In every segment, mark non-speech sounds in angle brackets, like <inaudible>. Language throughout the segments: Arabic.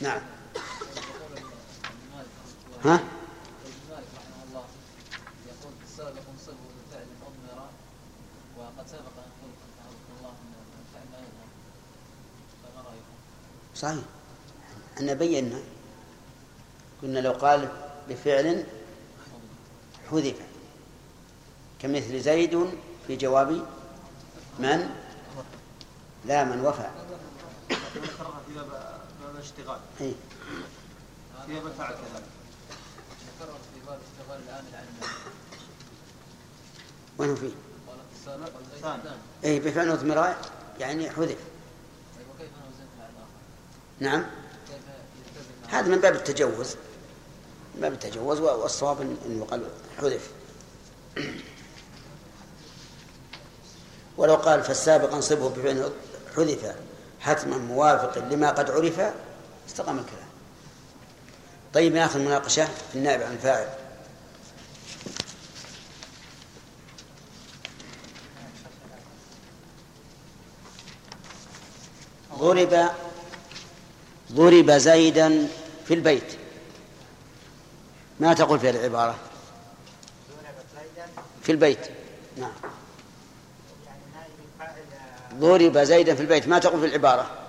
نعم. ها؟ صحيح. أن بينا. قلنا لو قال بفعل حذف. كمثل زيد في جواب من؟ لا من وفى. إيه. في باب الفعل كذلك ذكرت في باب اشتغال العامل عن وين هو فيه؟ الثاني أي بفعل أضمر يعني حذف. طيب وكيف الآخر؟ نعم. كيف هذا من باب التجوز. من باب التجوز والصواب إن- إنه قال حذف. ولو قال فالسابق انصبه بفعل حذف حتما موافق لما قد عرف استقام الكلام طيب ناخذ مناقشة في النائب عن الفاعل. ضرب ضرب زيدا في البيت. ما تقول في العبارة؟ في البيت. نعم. ضرب زيدا في البيت. ما تقول في العبارة؟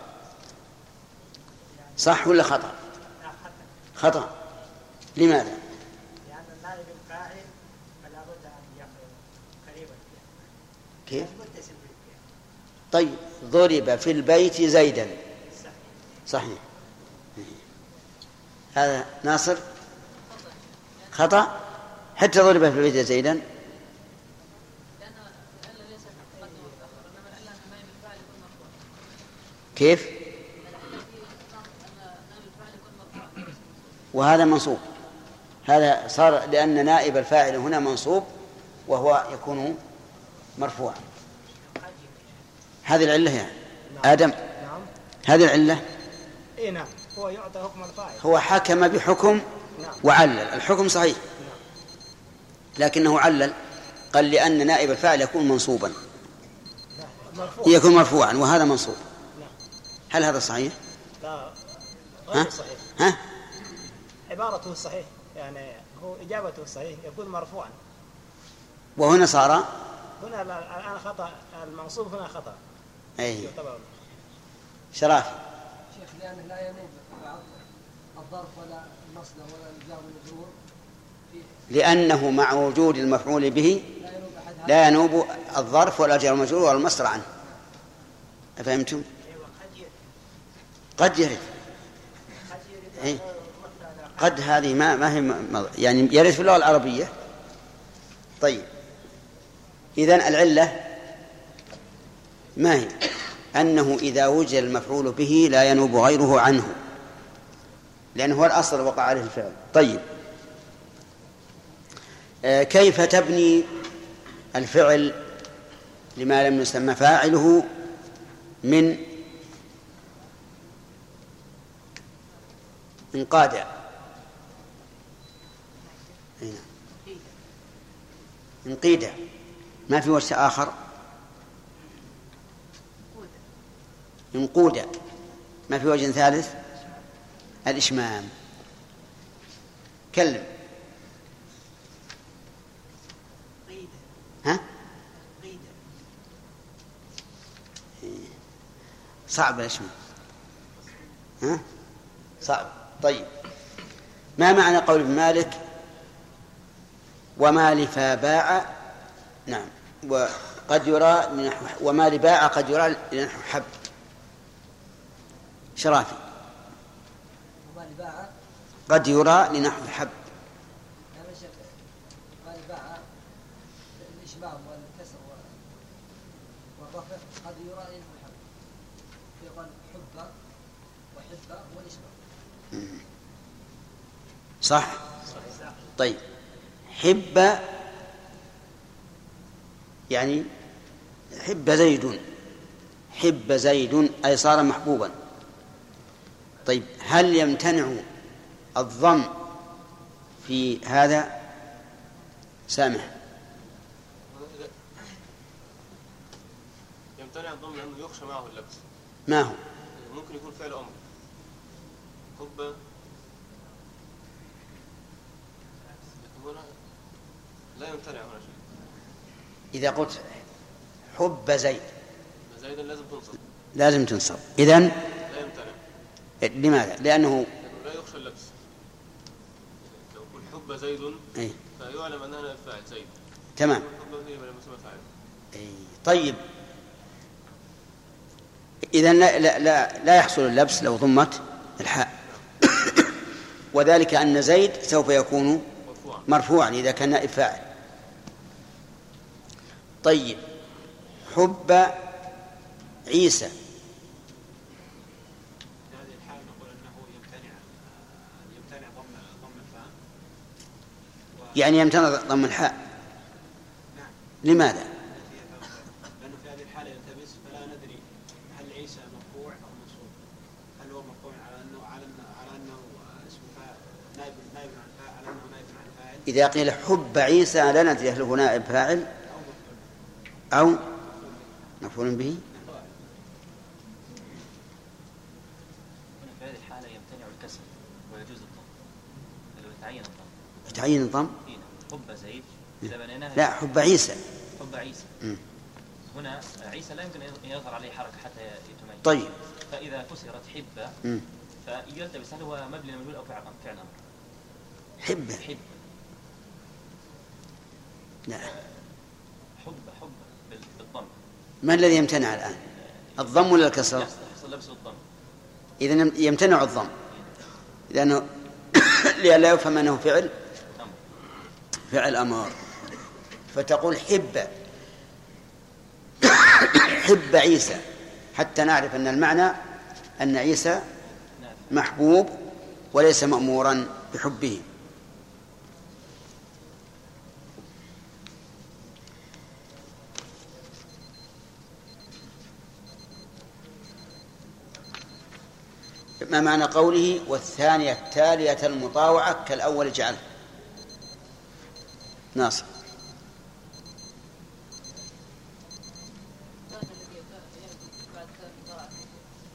صح ولا خطأ؟ خطأ. لماذا؟ كيف؟ طيب ضرب في البيت زيدا. صحيح. صحيح. هذا ناصر؟ خطأ؟ حتى ضرب في البيت زيدا. لأن العلة ليست مقدمة ومتأخرة إنما العلة أن نائب الفاعل يكون مرفوع كيف العلة في أن نائب الفاعل يكون مرفوعا وهذا منصوب. هذا صار لأن نائب الفاعل هنا منصوب وهو يكون مرفوعا. هذه العلة يعني. آدم. نعم. هذه العلة. اي نعم. هو يعطى حكم الفاعل. هو حكم بحكم نعم. وعلل. الحكم صحيح. لكنه علل. قال لأن نائب الفاعل يكون منصوبا. يكون مرفوعا وهذا منصوب. نعم. هل هذا صحيح؟ لا؟ غير صحيح. ها؟ عبارته صحيح يعني هو إجابته صحيح يكون مرفوعا. وهنا صار؟ هنا ال- الآن خطأ المنصوب هنا خطأ. أي شرافي. شيخ لأنه لا ينوب بعض الظرف ولا المصدر ولا الجار والمجرور لأنه مع وجود المفعول به لا ينوب الظرف ولا جار المجرور ولا المصدر عنه. أفهمتم؟ أيوة قد يرد. قد يرد. إيه. قد هذه ما ما هي يعني يرد في اللغة العربية. طيب. إذن العلة ما هي؟ أنه إذا وجد المفعول به لا ينوب غيره عنه. لأنه هو الأصل وقع عليه الفعل. طيب. آه، كيف تبني الفعل لما لم يسمى فاعله من انقاد أي نعم. انقيد ما في وجه آخر؟ انقود ما في وجه ثالث؟ الإشمام. كلم. ها؟ صعب الإشمام ها؟ صعب. طيب. ما معنى قول ابن مالك؟ وما لفا باع نعم وقد يرى لنحو وما لباع قد يرى لنحو حب شرافي. وما قد يرى لنحو حب قد يرى إنه حب يقال والإشمام صح. طيب. حب يعني حب زيد. حب زيد أي صار محبوبا. طيب هل يمتنع الضم في هذا؟ سامح. يمتنع الضم لأنه يخشى معه اللبس. ما هو؟ ممكن يكون فعل أمر. حب لكن هنا لا يمتنع هنا شيء. إذا قلت حب زيد. زيدا لازم تنصب. لازم تنصب. إذن لا يمتنع لماذا؟ لأنه لأنه لا يخشى اللبس. لو قل حب زيد أي فيعلم أنها فاعل زيد تمام أي طيب. إذا لا, لا, لا, لا يحصل اللبس لو ضمت الحاء. <coughs> وذلك أن زيد سوف يكون مرفوعا. مرفوعا إذا كان نائب فاعل. طيب. حب عيسى. يعني يمتنع ضم الحاء. لماذا؟ لأنه في هذه الحاله يلتبس فلا ندري هل عيسى أو منصوب هل هو على انه على انه اسم فاعل نائب نائب على انه نائب إذا قيل حب عيسى لا ندري هل هو نائب فاعل. أو مفعول به. في هذه الحالة يمتنع الكسر ويجوز الضم. لو يتعين الضم. الضم؟ هنا حب زيد. إذا بنيناها لا حب عيسى. حب عيسى. هنا عيسى لا يمكن أن يظهر عليه حركة حتى يتميز. طيب. فإذا كسرت حبة. فيلتبس هل هو مبني للمجهول أو فعل فعل أمر حبة. حب لا. حب حب بال- بالضم ما الذي يمتنع الآن؟ الضم ولا الكسر؟ إذا يمتنع الضم. لأنه <coughs> لئلا يفهم أنه فعل؟ فعل أمر. فتقول حب. <coughs> حب عيسى. حتى نعرف أن المعنى أن عيسى نعم. محبوب وليس مأمورا بحبه. ما معنى قوله والثانية التالية المطاوعة كالأول اجعله ناصر.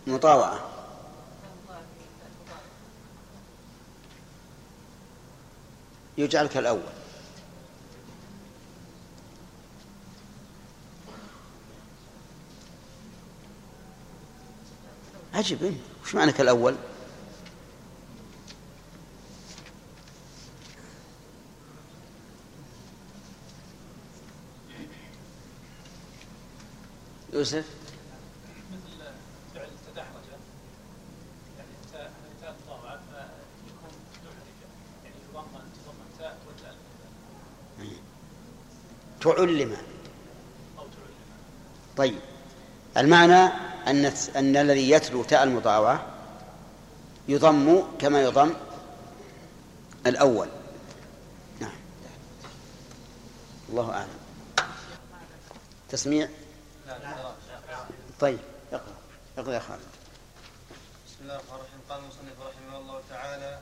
مطاوعة. يجعل كالأول. عجب؟ وش معنى كالأول؟ يوسف؟ مثل فعل تدحرج يعني يعني تعلم. طيب. المعنى أن أن الذي يتلو تاء المطاوعة يضم كما يضم الأول. نعم. الله أعلم. تسميع؟ طيب اقرأ اقرأ يا خالد. بسم الله الرحمن الرحيم. قال المصنف رحمه الله تعالى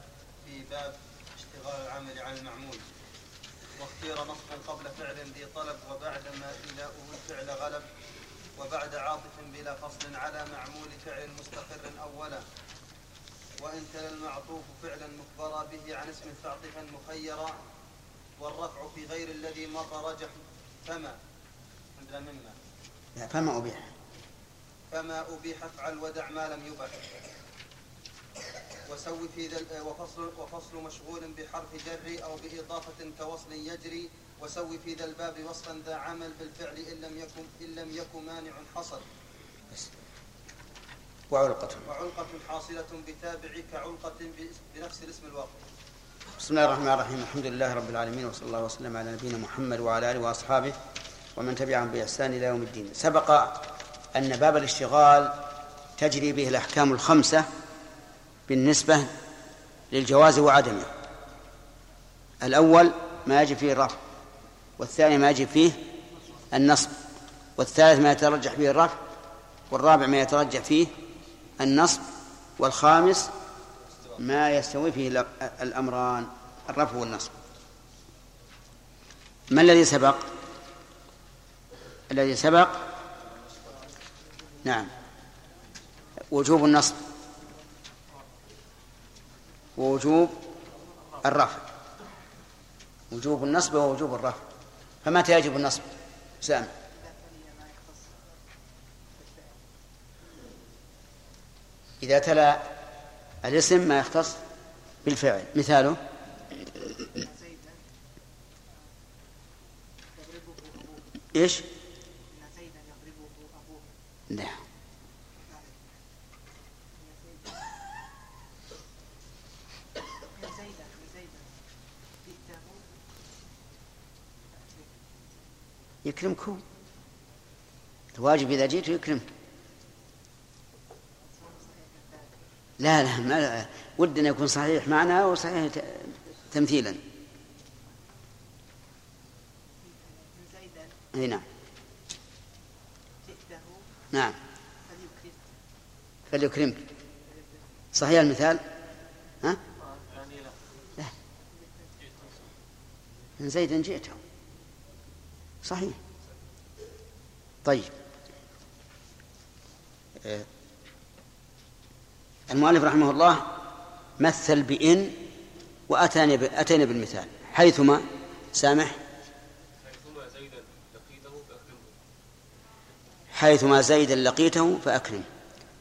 في باب اشتغال العمل عن المعمول. واختير نصبا قبل فعل ذي طلب وبعد ما إلاؤه الفعل غلب. وبعد عاطف بلا فصل على معمول فعل مستقر أولا. وإن تلا المعطوف فعلا مخبرا به عن اسم فاعطفا مخيرا. والرفع في غير الذي مر رجح فما؟ عندنا مما لا فما أبيح. فما أبيح افعل ودع ما لم يبح. وسوي في ذا ال- وفصل وفصل مشغول بحرف جر أو بإضافة كوصل يجري. وسوي في ذا الباب وصفا ذا عمل بالفعل إن لم يكن إن لم يكن مانع حصل. وعلقة. وعلقة حاصلة بتابع كعلقة بنفس الاسم الواقع. بسم الله الرحمن الرحيم. الحمد لله رب العالمين وصلى الله وسلم على نبينا محمد وعلى آله وأصحابه ومن تبعهم بإحسان إلى يوم الدين. سبق أن باب الاشتغال تجري به الأحكام الخمسة بالنسبة للجواز وعدمه. الأول ما يجب فيه الرفع. والثاني ما يجب فيه النصب والثالث ما يترجح فيه الرفع والرابع ما يترجح فيه النصب والخامس ما يستوي فيه الأ- الأمران الرفع والنصب. ما الذي سبق؟ الذي سبق؟ نعم. وجوب النصب. ووجوب الرفع. وجوب النصب ووجوب الرفع. فمتى يجب النصب. سامع إذا تلا الاسم ما يختص بالفعل. مثاله. إيش؟ لا يكرمكم. الواجب إذا جيت يكرمك لا لا ما ودنا يكون صحيح معنا وصحيح تمثيلا. أي نعم. نعم. فليكرمك صحيح المثال؟ ها؟ من زيد جئته. صحيح. طيب. آه، المؤلف رحمه الله مثل بإن وأتاني أتينا بالمثال حيثما سامح. حيثما زيدا لقيته فأكرمه. حيثما زيدا لقيته فأكرم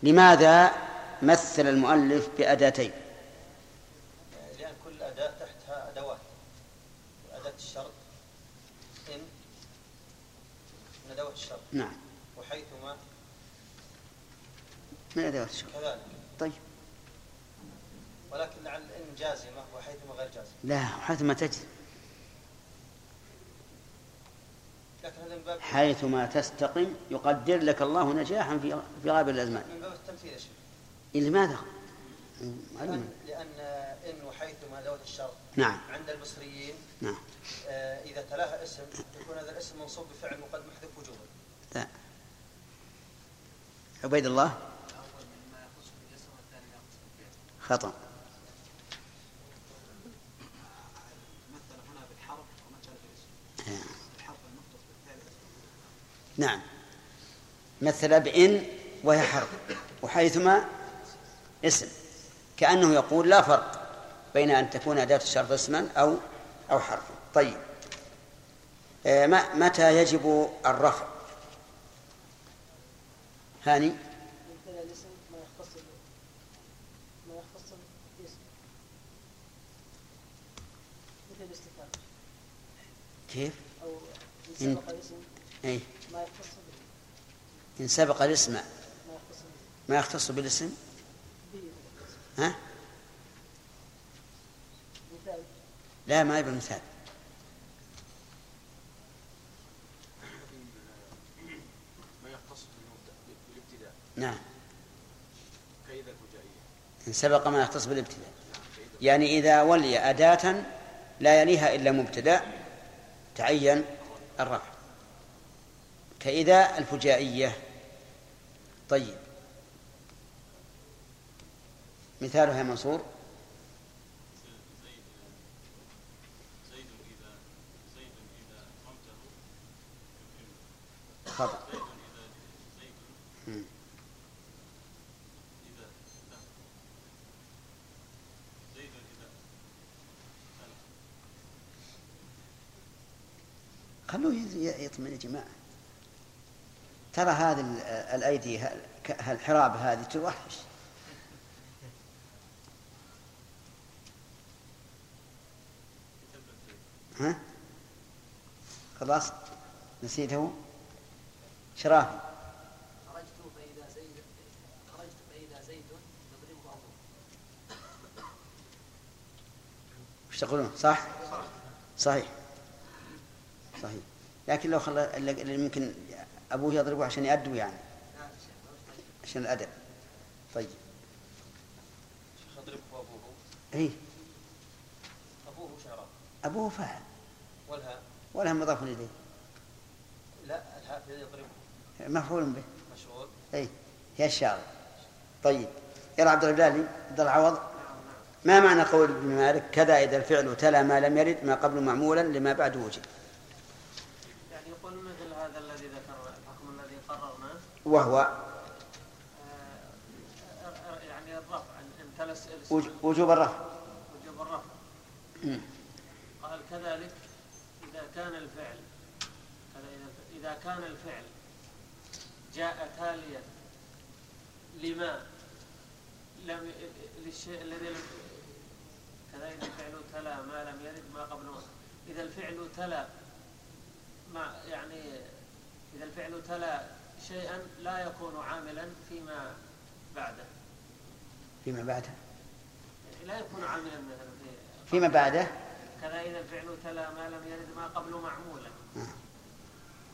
لماذا مثل المؤلف بأداتين لأن كل أداة تحتها أدوات أداة الشرط إن من أدوات الشرط نعم. وحيثما من أدوات الشرط كذلك. طيب. ولكن لعل إن جازمة وحيثما غير جازمة. لا حيثما تجد. لكن هذا من باب حيثما تستقم يقدر لك الله نجاحا في في غالب الأزمان. من باب التمثيل يا شيخ. لماذا؟ لأن, لأن إن وحيثما أدوات الشرط نعم. عند البصريين نعم. آه، إذا تلاها اسم يكون هذا الاسم منصوب بفعل مقدم محذوف وجوبا عبيد الله. خطأ. نعم. مثل بإن وهي حرف وحيثما اسم. كأنه يقول لا فرق بين أن تكون أداة الشرط اسما أو أو حرفا. طيب. آه، متى يجب الرفع هاني مثل الاسم ما يختص ب- ما يختص بالاسم مثل الاستفهام كيف؟ أو إن- سبق الاسم أي ما يختص به إن سبق الاسم. ما يختص ما يختص بالاسم؟ ها؟ مثال لا ما يبقى مثال ما يختص بالمبتدأ بالابتداء نعم. إن سبق ما يختص بالابتداء. يعني إذا ولي أداة لا يليها إلا مبتدأ تعين الرفع كإذا الفجائية. طيب. مثالها يا منصور. خطأ زيد إذا زيد مم. إذا لا زيد إذا لا خلوه يطمئن يا جماعة. ترى هذه ال- الأيدي هالحراب هذه توحش. ها؟ خلاص نسيته؟ شرافي خرجت فإذا زيد خرجت فإذا زيد يضربه وش تقولون؟ صح؟ صحيح. صحيح. لكن لو خلى اللي يمكن أبوه يضربه عشان يأدب يعني. عشان الأدب. طيب. شيخ يضربه أبوه إيه. أبوه شعراء أبوه فاعل والها. ولا مضاف إليه. لا الحافظ يضربه. مفعول به. مشغول. اي هي الشاغل طيب. يلا عبد البلالي عبد العوض. ما معنى قول ابن مالك؟ كذا إذا الفعل تلا ما لم يرد ما قبل معمولا لما بعد وجد يعني يقول مثل هذا الذي ذكر الحكم الذي قررناه وهو آه، يعني الرفع إن تلس وج- وجوب الرفع. قال كذلك إذا كان الفعل إذا- كان الفعل جاء تاليا لما لم للشيء الذي لم إذا الفعل تلا ما لم يرد ما قبله إذا الفعل تلا ما يعني إذا الفعل تلا شيئا لا يكون عاملا فيما بعده. فيما بعده؟ يعني لا يكون عاملا مثلا في فيما بعده؟ كذا إذا الفعل تلا ما لم يرد ما قبله معمولا. آه.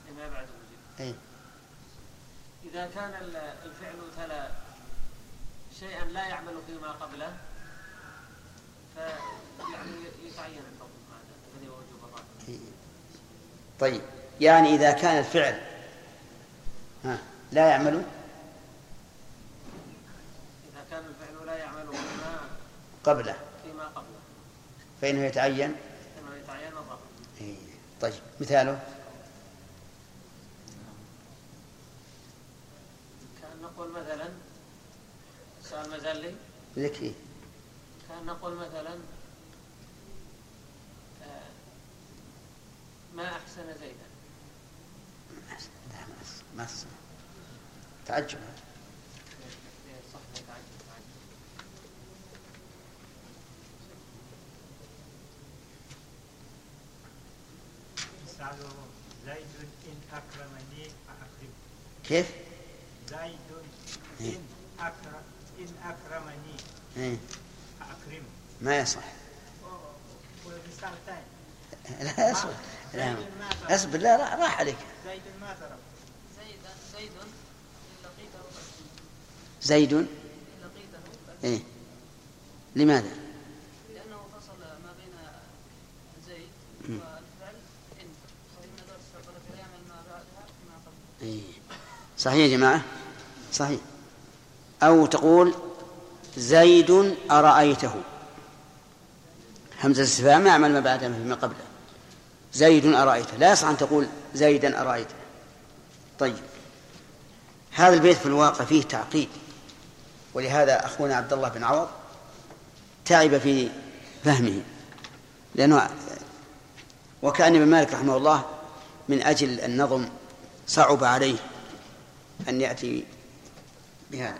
لما بعد وجد أي إذا كان ال- الفعل تلا شيئا لا يعمل فيما قبله فيعني يتعين الحكم هذا الذي هو وجوب الرفع أي. طيب يعني إذا كان الفعل ها لا يعمل إذا كان الفعل لا يعمل فيما قبله. فيما قبله. فإنه يتعين؟ إنه يتعين الرفع أي. طيب مثاله؟ كان نقول مثلا سؤال مزلي ذكي كان نقول مثلا آه، ما أحسن زيدا؟ ما أس- تعجب زيد إن أكرمني كيف؟ زيد إن أكرم إن أكرمني إيه. فأكرم ما يصح لا اصبر لا اصبر لا راح عليك زيد ما ضرب فأكرم إيه. لماذا؟ لأنه فصل ما بين زيد. والفعل إن. فإن درس فلا يعمل ما بعدها ما قبل. إيه. صحيح يا جماعة؟ صحيح. أو تقول زيد أرأيته. همزة الاستفهام يعمل ما بعدها فيما قبله. زيد أرأيته. لا يصح أن تقول زيدا أرأيته. طيب. هذا البيت في الواقع فيه تعقيد. ولهذا أخونا عبد الله بن عوض تعب في فهمه لأنه وكأن ابن مالك رحمه الله من أجل النظم صعب عليه أن يأتي بهذا.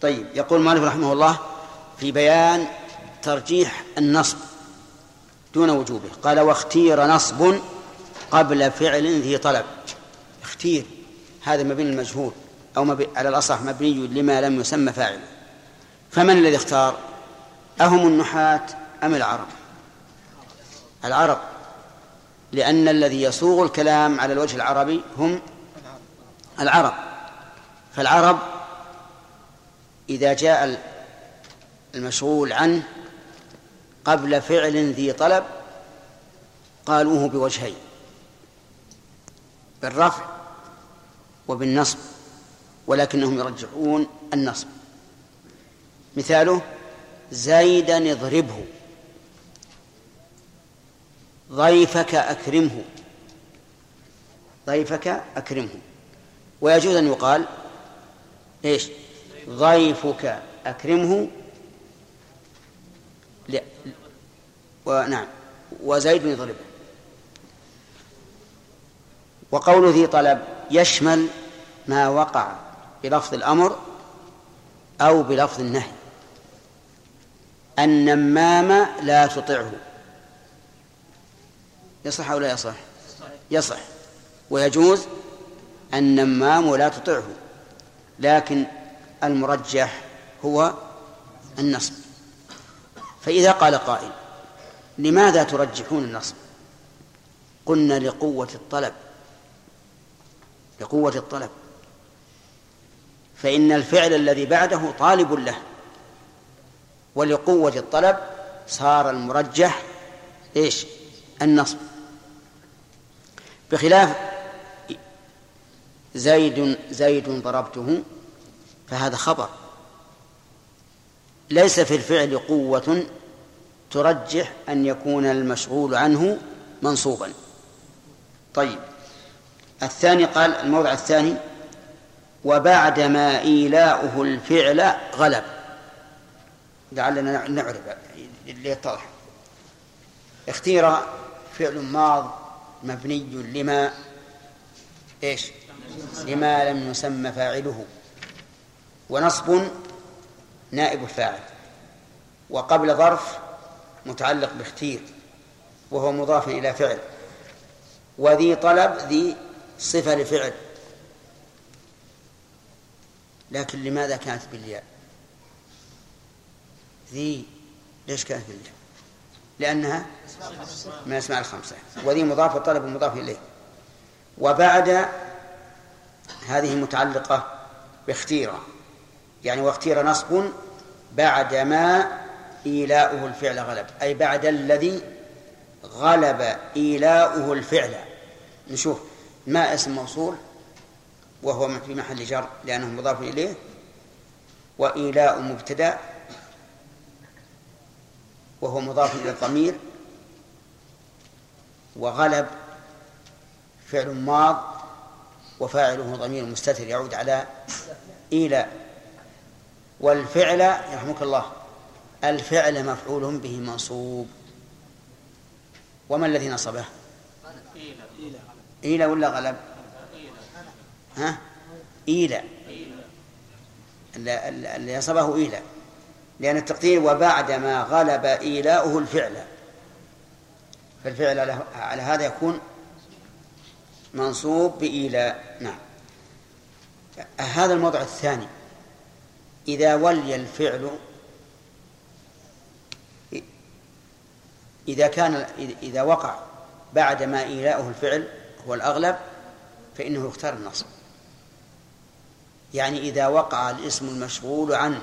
طيب يقول مالك رحمه الله في بيان ترجيح النصب دون وجوبه. قال واختير نصب قبل فعل ذي طلب. اختير هذا مبني المجهول أو مبني على الأصح مبني لما لم يسمى فاعلا. فمن الذي اختار؟ أهم النحاة أم العرب؟ العرب لأن الذي يصوغ الكلام على الوجه العربي هم العرب. فالعرب إذا جاء المشغول عنه قبل فعل ذي طلب قالوه بوجهين بالرفع وبالنصب ولكنهم يرجحون النصب. مثاله زيدا اضربه ضيفك أكرمه ضيفك أكرمه. ويجوز أن يقال إيش؟ ضيفك أكرمه ونعم وزيد يضربه وقول ذي طلب يشمل ما وقع بلفظ الأمر أو بلفظ النهي. النمام لا تطعه. يصح أو لا يصح؟ يصح. ويجوز النمام لا تطعه. لكن المرجح هو النصب. فإذا قال قائل لماذا ترجحون النصب؟ قلنا لقوة الطلب. لقوة الطلب. فإن الفعل الذي بعده طالب له. ولقوة الطلب صار المرجح إيش؟ النصب. بخلاف زيد زيد ضربته فهذا خبر ليس في الفعل قوة ترجح أن يكون المشغول عنه منصوبا. طيب. الثاني قال الموضع الثاني وبعدما إيلاؤه الفعل غلب. لعلنا نعرف ليتضح اختير فعل ماض مبني لما؟ إيش؟ لما لم يسمى فاعله. ونصب نائب الفاعل. وقبل ظرف متعلق باختير وهو مضاف إلى فعل. وذي طلب ذي صفة لفعل. لكن لماذا كانت بالياء؟ ذي ليش كانت بالياء؟ لأنها من الأسماء الخمسة. وذي مضاف والطلب مضاف إليه. وبعد هذه متعلقة باختيرة. يعني واختير نصب بعدما إيلاؤه الفعل غلب. أي بعد الذي غلب إيلاؤه الفعل. نشوف ما اسم موصول وهو في محل جر لأنه مضاف إليه. وإيلاء مبتدأ وهو مضاف إلى الضمير. وغلب فعل ماض وفاعله ضمير مستتر يعود على إيلاء. والفعل يرحمك الله. الفعل مفعول به منصوب. وما الذي نصبه؟ إيلا ولا غلب؟ ها؟ إيلا اللي نصبه إيلا لأن التقدير وبعدما غلب إيلاؤه الفعل. فالفعل على هذا يكون منصوب بإيلاء. نعم. هذا الموضع الثاني. إذا ولي الفعل إذا كان إذا وقع بعد ما إيلاؤه الفعل هو الأغلب فإنه يختار النصب. يعني إذا وقع الاسم المشغول عنه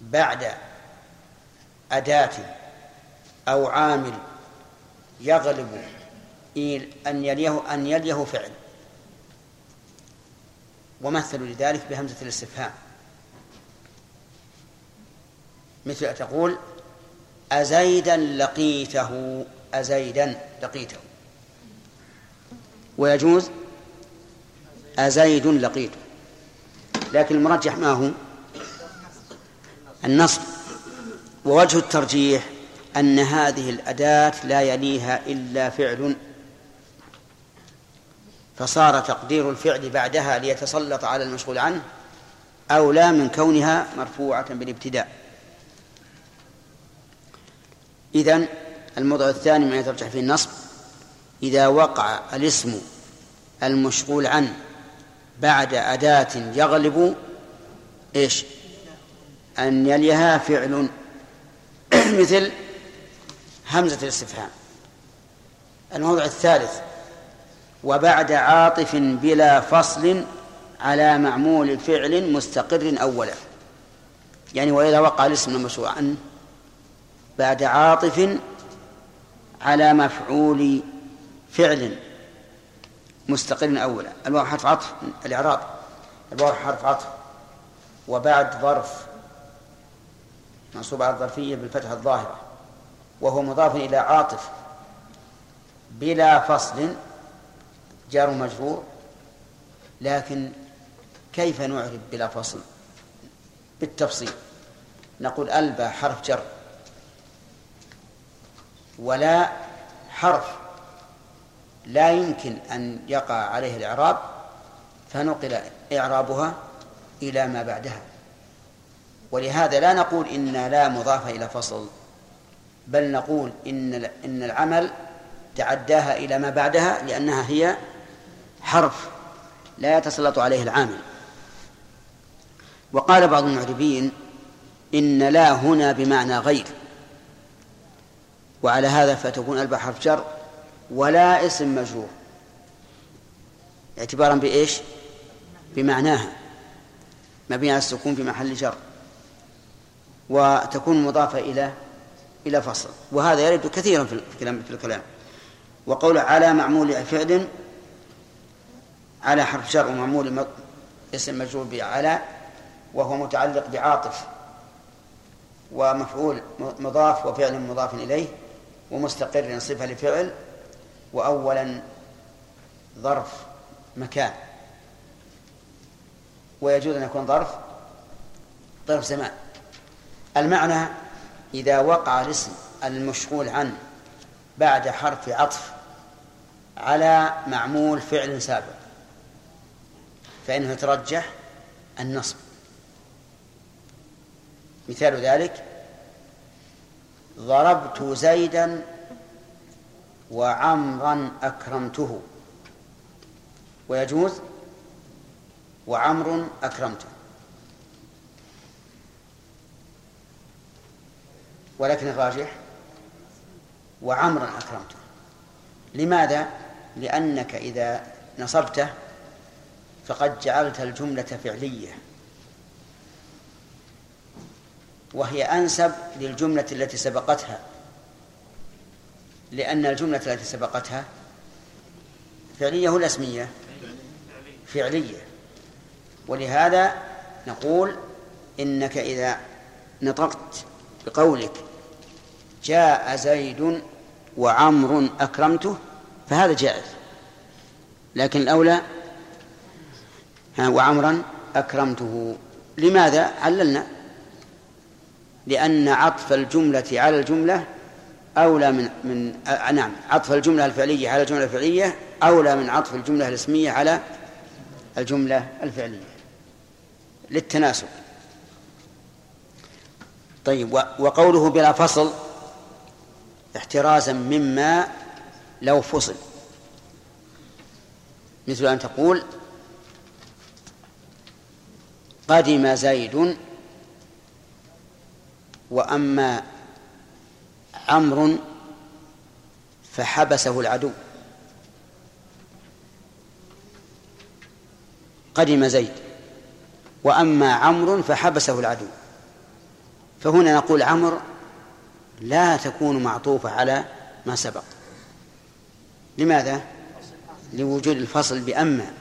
بعد أداة أو عامل يغلب أن يليه أن يليه فعل. ومثلوا لذلك بهمزة الاستفهام. مثل تقول أزيدا لقيته أزيدا لقيته. ويجوز أزيد لقيته. لكن المرجح ما هو؟ النصب. ووجه الترجيح أن هذه الأداة لا يليها إلا فعل. فصار تقدير الفعل بعدها ليتسلط على المشغول عنه أولى من كونها مرفوعة بالابتداء. إذن الموضع الثاني ما يترجح فيه النصب إذا وقع الاسم المشغول عنه بعد أداة يغلب إيش؟ أن يليها فعل <clears throat> مثل همزة الاستفهام. الموضع الثالث وبعد عاطف بلا فصل على معمول فعل مستقر أولا. يعني وإذا وقع الاسم المشروع عنه بعد عاطف على مفعول فعل مستقل أولا. الواو حرف عطف الإعراب. الواو حرف عطف. وبعد ظرف. منصوب على الظرفية بالفتحة الظاهرة. وهو مضاف إلى عاطف. بلا فصل. جار مجرور. لكن كيف نعرب بلا فصل؟ بالتفصيل. نقول ألبى حرف جر. ولا حرف. لا يمكن أن يقع عليه الإعراب فنقل إعرابها إلى ما بعدها. ولهذا لا نقول إن لا مضافة إلى فصل بل نقول إن إن العمل تعداها إلى ما بعدها لأنها هي حرف لا يتسلط عليه العامل. وقال بعض المعربين إن لا هنا بمعنى غير. وعلى هذا فتكون ألبى حرف جر ولا اسم مجرور. اعتبارا بإيش؟ بمعناها. مبني على السكون في محل جر. وتكون مضافة إلى إلى فصل. وهذا يرد كثيرا في الكلام في الكلام. وقول على معمول فعل على حرف جر ومعمول اسم مجرور بعلى وهو متعلق بعاطف. ومفعول مضاف وفعل مضاف إليه. ومستقر صفة لفعل وأولا ظرف مكان. ويجوز أن يكون ظرف ظرف زمان. المعنى إذا وقع الاسم المشغول عنه بعد حرف عطف على معمول فعل سابق فإنه يترجح النصب. مثال ذلك ضربت زيدا وعمرا أكرمته. ويجوز وعمر أكرمته. ولكن الراجح وعمرا أكرمته. لماذا؟ لأنك إذا نصبته فقد جعلت الجملة فعلية. وهي أنسب للجملة التي سبقتها. لأن الجملة التي سبقتها فعلية ولا اسمية؟ فعلية. ولهذا نقول إنك إذا نطقت بقولك جاء زيد وعمر أكرمته فهذا جائز. لكن الأولى وعمرا أكرمته. لماذا؟ عللنا. لأن عطف الجملة على الجملة أولى من من آه نعم عطف الجملة الفعلية على الجملة الفعلية أولى من عطف الجملة الاسمية على الجملة الفعلية للتناسب. طيب وقوله بلا فصل احترازا مما لو فصل. مثل أن تقول قدم زيد وأما عمرو فحبسه العدو. قدم زيد. وأما عمرو فحبسه العدو. فهنا نقول عمرو لا تكون معطوفة على ما سبق. لماذا؟ لوجود الفصل بأما.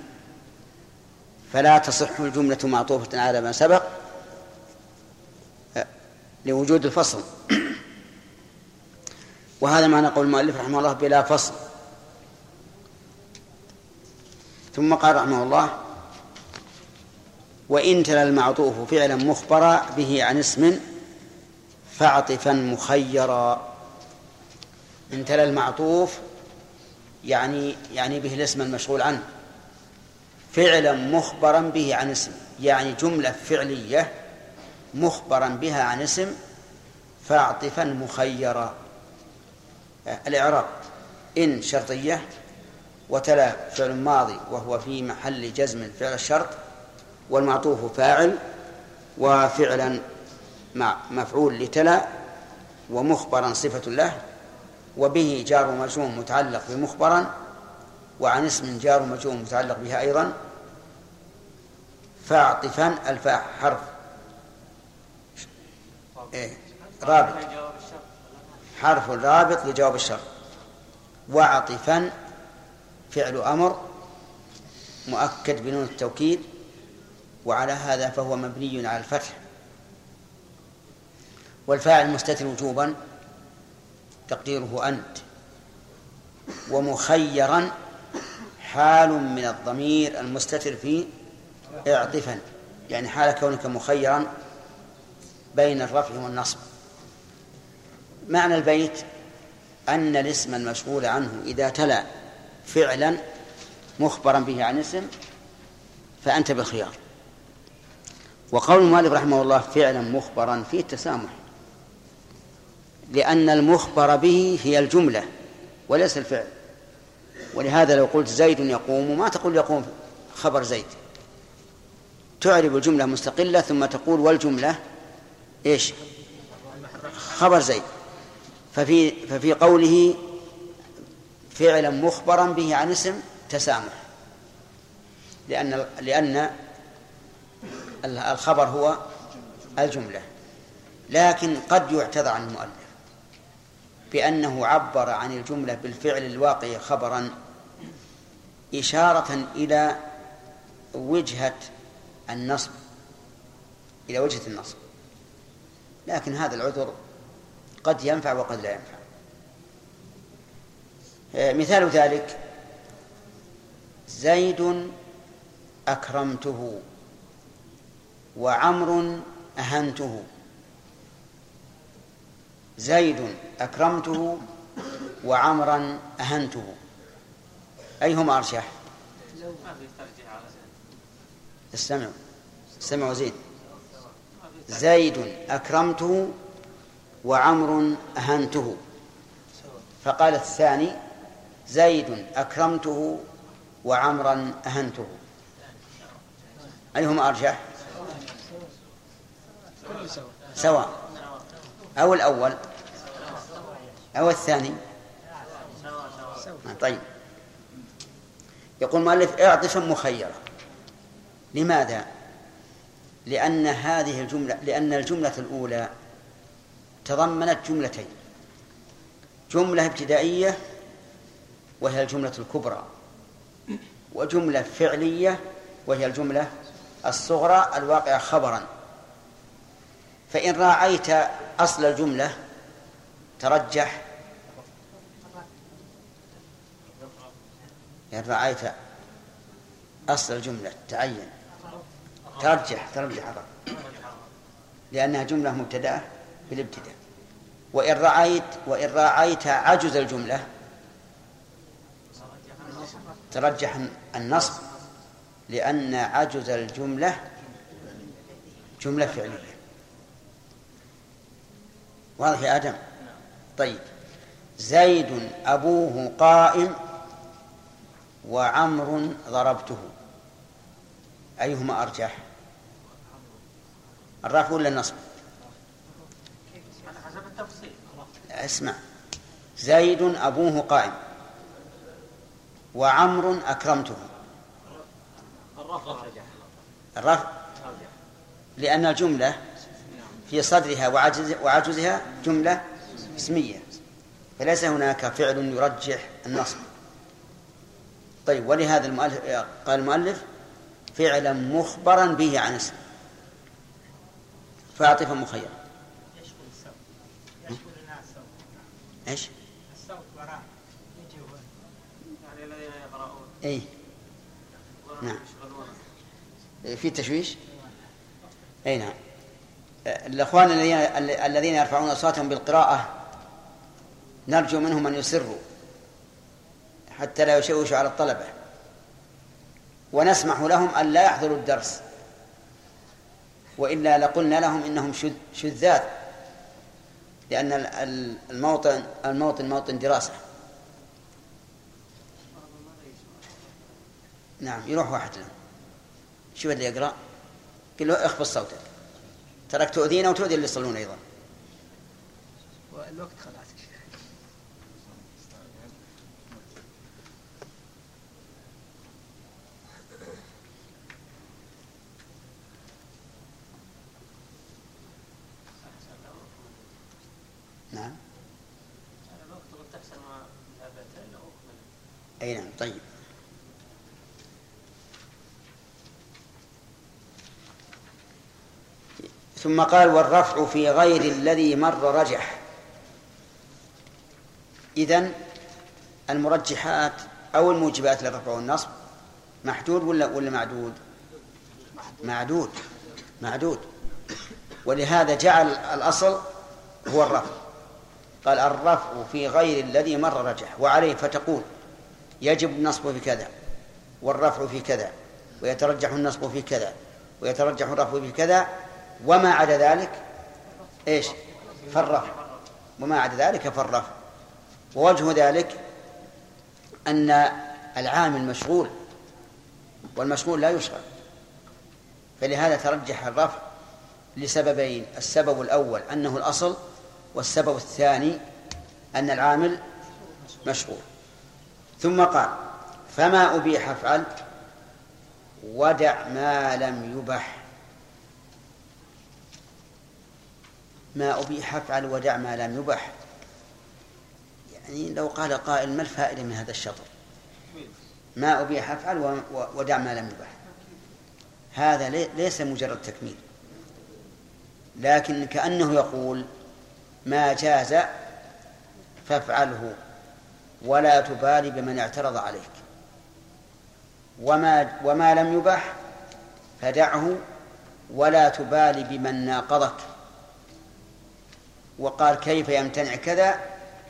فلا تصح الجملة معطوفة على ما سبق. لوجود الفصل. وهذا معنى قول المؤلف رحمه الله بلا فصل. ثم قال رحمه الله وإن تلا المعطوف فعلا مخبرا به عن اسم فعطفا مخيرا. إن تلا المعطوف يعني يعني به الاسم المشغول عنه. فعلا مخبرا به عن اسم يعني جملة فعلية مخبرا بها عن اسم فاعطفا مخيرا. الإعراب إن شرطية وتلا فعل ماضي وهو في محل جزم فعل الشرط والمعطوف فاعل وفعلا مع مفعول لتلا ومخبرا صفة له وبه جار ومجرور متعلق بمخبرا وعن اسم جار ومجرور متعلق بها أيضا. فاعطفا الفاء حرف إيه رابط. حرف رابط لجواب الشرط وعطفا فعل أمر مؤكد بنون التوكيد وعلى هذا فهو مبني على الفتح. والفاعل مستتر وجوبا تقديره أنت. ومخيرا حال من الضمير المستتر في اعطفا. يعني حال كونك مخيرا بين الرفع والنصب. معنى البيت أن الاسم المشغول عنه إذا تلا فعلا مخبرا به عن اسم فأنت بالخيار. وقول المؤلف رحمه الله فعلا مخبرا فيه التسامح لأن المخبر به هي الجملة وليس الفعل. ولهذا لو قلت زيد يقوم ما تقول يقوم خبر زيد. تعرب الجملة مستقلة ثم تقول والجملة إيش؟ خبر زيد. ففي ففي قوله فعلا مخبرا به عن اسم تسامح. لأن لأن الخبر هو الجملة. لكن قد يعتذر عن المؤلف بأنه عبر عن الجملة بالفعل الواقع خبرا إشارة إلى وجهة النصب إلى وجهة النصب. لكن هذا العذر قد ينفع وقد لا ينفع. آه، مثال ذلك زيد أكرمته وعمر أهنته. زيد أكرمته وعمرا أهنته. أيهما أرشح؟ استمعوا. استمعوا زيد. زيد أكرمته وعمر أهنته. فقال الثاني زيد أكرمته وعمرا أهنته. أيهما أرجح؟ سواء. أو الأول. أو الثاني. طيب. يقول المؤلف اعطفا مخيرة. لماذا؟ لأن هذه الجملة لأن الجملة الأولى تضمنت جملتين. جملة ابتدائية وهي الجملة الكبرى وجملة فعلية وهي الجملة الصغرى الواقعة خبرا. فإن راعيت أصل الجملة ترجح. إن رعيت أصل الجملة تعين. ترجح ترجح الرفع لأنها جملة مبتدأة بالابتداء. وإن رأيت وإن راعيت عجز الجملة ترجح النصب لأن عجز الجملة جملة فعلية. واضح يا آدم؟ طيب. زيد أبوه قائم وعمر ضربته. أيهما أرجح؟ الرفع ولا النصب؟ حسب التفصيل اسمع. زيد أبوه قائم وعمر أكرمته. الرفع لأن الجملة في صدرها وعجز وعجزها جملة اسمية. فليس هناك فعل يرجح النصب. طيب ولهذا المؤلف قال المؤلف فعلا مخبرا به عن اسم فاعطفا مخيرا الصوت. الناس الصوت. إيش؟ الصوت وراء. يجي يعني الذين يقرؤون. اي نعم. في تشويش؟ اي نعم. الأخوان الذين الذين يرفعون اصواتهم بالقراءة نرجو منهم أن يسروا حتى لا يشوشوا على الطلبة. ونسمح لهم أن لا يحضروا الدرس. والا لقلنا لهم إنهم شذ- شذاذ. ال- الموطن الموطن موطن دراسة. نعم يروح واحد لهم. شوف اللي يقرا قل له اخفض صوتك. تراك تؤذينا وتؤذي اللي يصلون أيضا. والوقت خلاص نعم على الوقت قد تحسن ذهبتين أو أكمل أي نعم طيب. ثم قال والرفع في غير الذي مر رجح. إذن المرجحات أو الموجبات للرفع والنصب محدود ولا ولا معدود؟ معدود معدود. ولهذا جعل الأصل هو الرفع. قال الرفع في غير الذي مر رجح. وعليه فتقول يجب النصب في كذا والرفع في كذا ويترجح النصب في كذا ويترجح الرفع في كذا وما عدا ذلك إيش؟ فالرفع. وما عدا ذلك فالرفع. ووجه ذلك أن العامل مشغول والمشغول لا يشغل. فلهذا ترجح الرفع لسببين السبب الأول أنه الأصل والسبب الثاني أن العامل مشغول. ثم قال فما أبيح أفعل؟ ودع ما لم يبح. ما أبيح أفعل ودع ما لم يبح. يعني لو قال قائل ما الفائدة من هذا الشطر؟ ما أبيح أفعل ودع ما لم يبح. هذا لي- ليس مجرد تكميل. لكن كأنه يقول ما جاز فافعله. ولا تبالي بمن اعترض عليك. وما وما لم يبح فدعه ولا تبالي بمن ناقضك. وقال كيف يمتنع كذا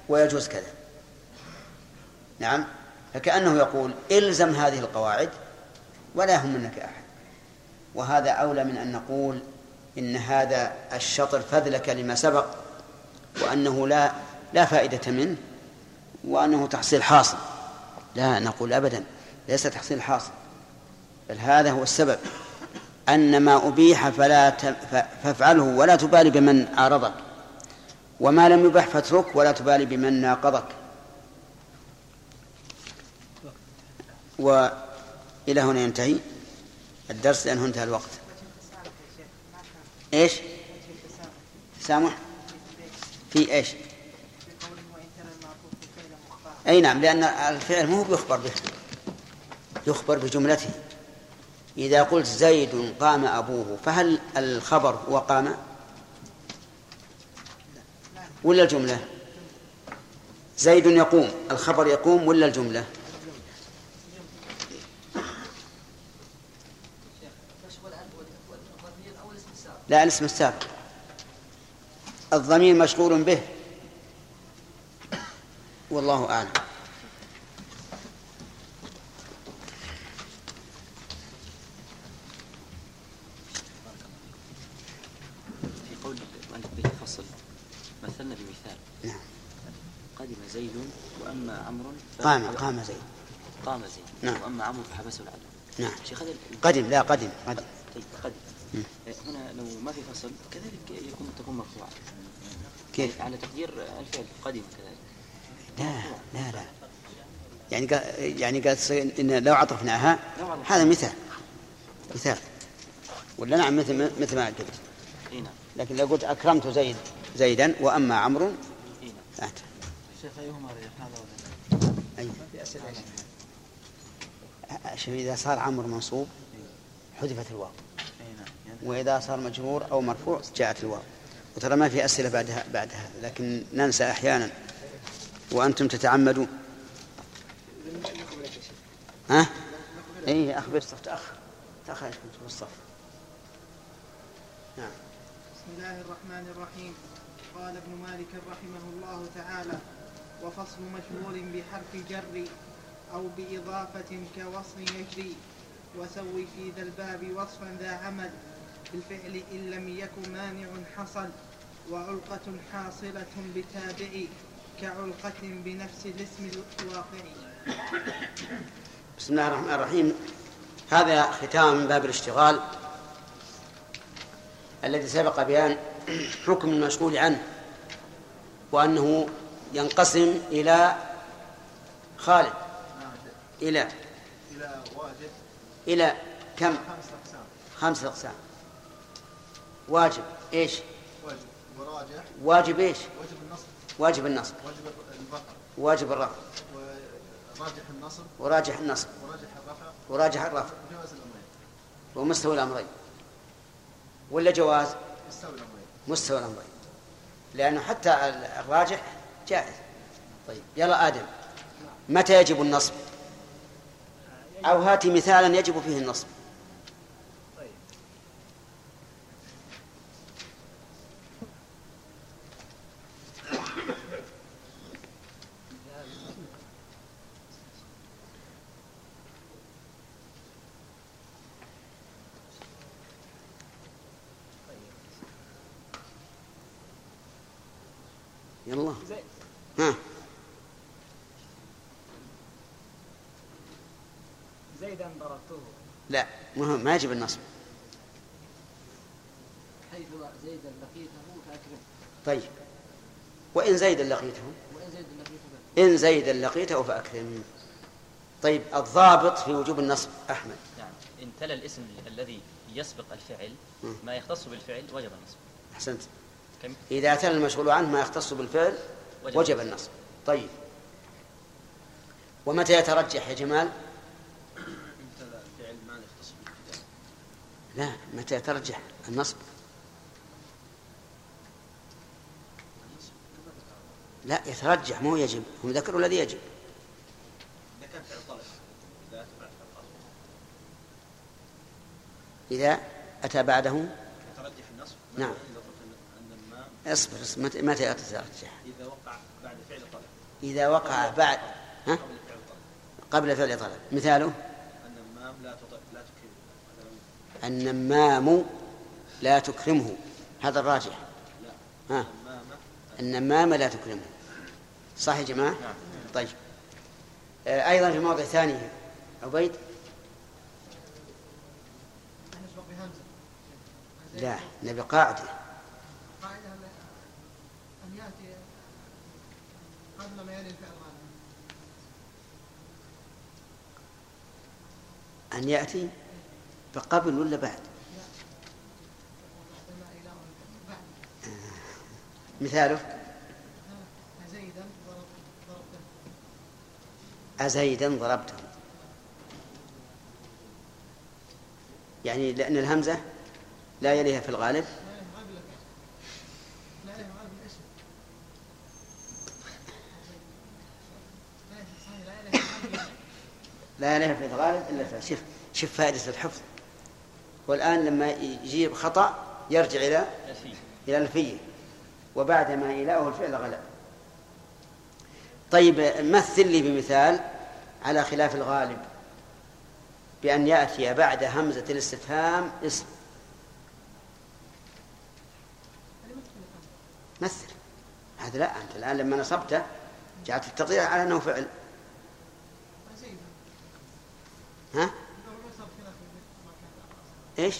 ويجوز كذا. نعم. فكأنه يقول إلزم هذه القواعد ولا يهم منك أحد. وهذا أولى من أن نقول إن هذا الشطر فذلك لما سبق وأنه لا لا فائدة منه. وأنه تحصيل حاصل. لا نقول أبدا ليس تحصيل حاصل. بل هذا هو السبب. أن ما أبيح فلا فافعله ولا تبالي بمن عارضك. وما لم يبح فاترك ولا تبالي بمن ناقضك. وإلى هنا ينتهي الدرس لأنه انتهى الوقت. إيش؟ سامح؟ في إيش؟ أي نعم لأن الفعل مو بيخبر به يخبر بجملته. إذا قلت زيد قام أبوه فهل الخبر هو قام؟ ولا الجملة؟ زيد يقوم الخبر يقوم ولا الجملة؟ لا الاسم السابق. الضمير مشغول به. والله أعلم. في قول المؤلف به فصل مثلنا بمثال. نعم. قدم زيد وأما عمرو قام قام زيد. قام زيد. نعم. وأما عمرو فحبسه العدو. نعم. شيخ هذا قدم لا قدم قدم. طيب قدم. مم. هنا لو ما في فصل كذلك يكون تكون مرفوعة. كيف؟ على تقدير الفعل قدم كذلك. لا لا لا. يعني قال يعني قال إن لو عطفناها. هذا مثال مثال. ولا نعم مثل مثل ما قلت. نعم. لكن لو قلت أكرمت زيد زيدا وأما عمرو نعم. لا شيخ أريح هذا ولا أي في أسئلة يا شيخ. شوف إذا صار عمرو منصوب حذفت الواو. نعم. يعني وإذا صار مجرور أو مرفوع جاءت الواو. وترى ما في أسئلة بعدها بعدها لكن ننسى أحيانا. وأنتم تتعمدون. ها؟ إيه أخ بالصف تأخر تأخر إيش كنت بالصف نعم. بسم الله الرحمن الرحيم. قال ابن مالك رحمه الله تعالى وفصل مشمول بحرف جر أو بإضافة كوصل يجري. وسوي في ذا الباب وصفا ذا عمل. بالفعل إن لم يكن مانع حصل. وعلقة حاصلة بتابع كعلقة بنفس الاسم الواقع بسم الله الرحمن الرحيم. هذا ختام من باب الاشتغال الذي سبق بيان <clears throat> حكم المشغول عنه وأنه ينقسم إلى خالد إلى إلى واجب إلى كم؟ خمسة أقسام. خمسة أقسام واجب إيش؟ واجب. وراجح واجب إيش؟ واجب النصب. واجب النصب. واجب الرفع واجب الرفع. وراجح النصب. وراجح النصب. وراجح الرفع. وراجح الرفع. الأمرين. ومستوى الأمرين. ولا جواز؟ يستوي الأمرين. مستوى الأمرين. لأنه حتى الراجح جائز. طيب يلا آدم. متى يجب النصب؟ أو هاتي مثالا يجب فيه النصب طيب يلا زيد ها زيدا ضربته لا مهم ما يجب النصب. حيث زيدا لقيته فأكرم. طيب. وإن زيدا لقيته وإن زيدا لقيته إن زيدا لقيته فأكرم. طيب الضابط في وجوب النصب أحمد. نعم. إن تلا الاسم الذي يسبق الفعل. ما يختص بالفعل وجب النصب. أحسنت. كم؟ إذا أتى المشغول عنه ما يختص بالفعل وجب وجب النصب. النصب. طيب. ومتى يترجح يا جمال امتلأ الفعل ما يختص بالكتاب لا متى يترجح النصب؟ لا يترجح مو يجب هم ذكروا الذي يجب؟ إذا أتى بعده؟ يترجح النصب نعم. اصبر اصبر متى يترجح إذا وقع بعد فعل طلب. إذا وقع بعد ها؟ قبل فعل طلب. مثاله؟ أن المام لا تطلب النمام لا تكرمه. هذا الراجح. ها؟ النمام لا تكرمه. صح يا جماعة. طيب. آه، أيضا في موضع ثاني. عبيد؟ لا نبي قاعدة. أن- يأتي؟ قبل ما أن يأتي بقبل ولا بعد؟ مثاله. أزيدا ضربته. يعني لأن الهمزة لا يليها في الغالب. لا يليها في الغالب إلا شوف شوف فائدة الحفظ. والآن لما يجيب خطأ يرجع إلى إلى الفية وبعدما إلاؤه الفعل غلب. طيب مثل لي بمثال على خلاف الغالب بأن يأتي بعد همزة الاستفهام اسم. مثل. هذا لا أنت الآن لما نصبته جعلت التقدير على أنه فعل. ها لو ما صار خلاف ما كان إيش؟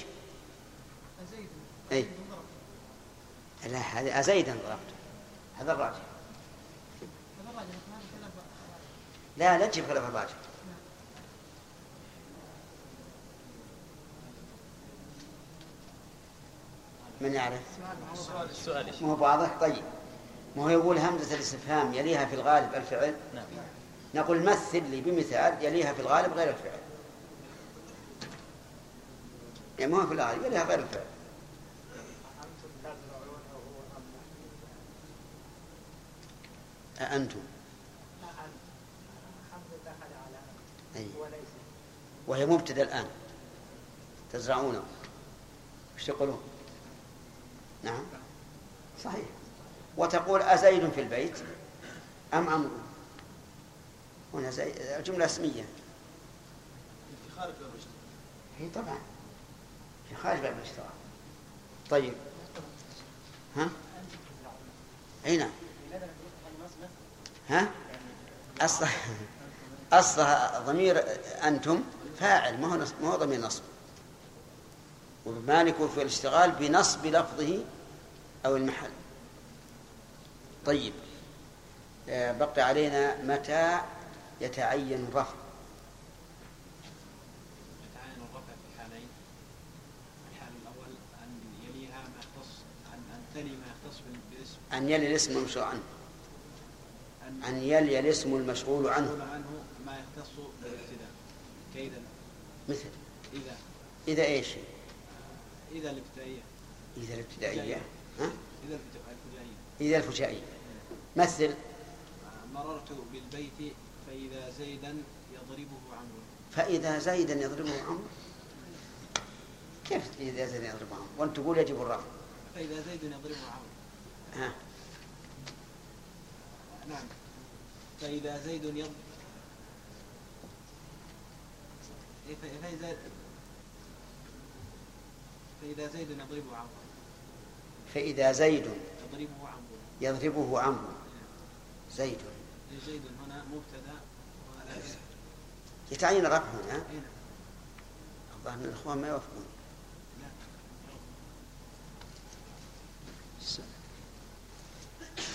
زيدا أي زيدا ضربته لا هذا أزيدا ضربته. هذا الراجح. لا لا تجيب خلاف الراجح. من يعرف؟ السؤال هو واضح؟ طيب. ما هو يقول همزة الاستفهام يليها في الغالب الفعل؟ نعم. نقول مثل لي بمثال يليها في الغالب غير الفعل. يعني ما هو في الغالب يليها غير الفعل. أأنتم؟ حمزة دخل على أي. وهي مبتدأ الآن. تزرعونه. إيش تقولون؟ نعم. صحيح. وتقول أزيد في البيت؟ أم عمرو هنا زي الجملة اسمية هي طبعا. في خارج باب الاشتراك طيب. ها؟ اي نعم ها؟ أصلها أصلها ضمير أنتم فاعل ما هو ما هو ضمير نصب. ومالك في الاشتغال بنصب لفظه أو المحل. طيب. آه، بقي علينا متى يتعين الرفع يتعين الرفع في حالين الحال الأول أن يليها ما يختص أن أن تلي ما يختص بال- بالاسم أن يلي الاسم المشروع عنه. أن يلي الاسم المشغول عنه. ما يختص بالابتداء. كإذا مثل. إذا. إذا إيش؟ إذا الابتدائية. إذا الابتدائية. ها؟ إذا الفجائية. إذا الفجائية. مثل. مررت بالبيت فإذا زيدا يضربه عمرو. فإذا زيدا يضربه عمرو. كيف إذا زيدا يضربه عمرو؟ وأنت تقول يجب الرفع. فإذا زيد يضربه عمرو. ها؟ نعم. فإذا زيد يض إيه، فإذا فإذا زيد يضربه عمرو. فإذا زيد يضربه عمرو. يضربه عمرو. زيد. زيد هنا مبتدأ. يتعين الرفع هنا أين الظاهر من الإخوان ما يوافقون. لا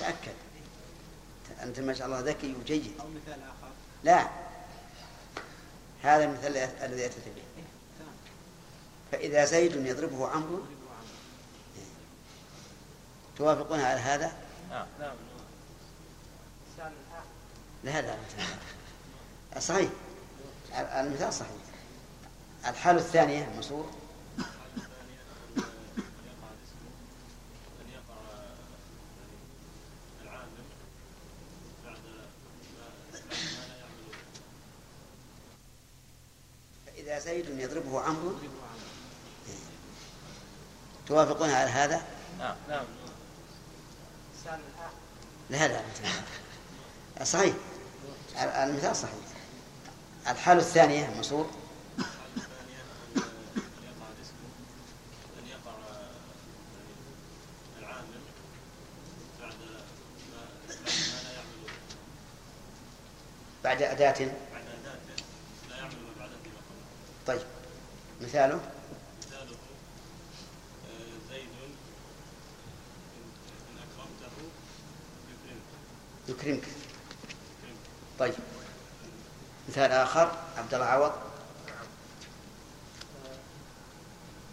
تأكد. أنت ما شاء الله ذكي وجيد. أو مثال آخر. لا. هذا المثال الذي أتيت به. تمام. فإذا زيد يضربه عمرو. يضربه عمرو. توافقون على هذا؟ نعم. نعم. لا لا. صحيح. المثال صحيح. الحالة الثانية مسرور فإذا زيد يضربه عمرو؟ يضربه عمرو توافقون على هذا؟ نعم. نعم. لا لا صحيح. المثال صحيح. الحالة الثانية منصور. أن يقع العامل بعد ما ما لا يعمل بعد أداة بعد أداة لا يعمل ما بعدها فيما قبل طيب مثاله مثاله آه، زيد إن إن أكرمته يكرمك يكرمك طيب مثال آخر عبد الله عوض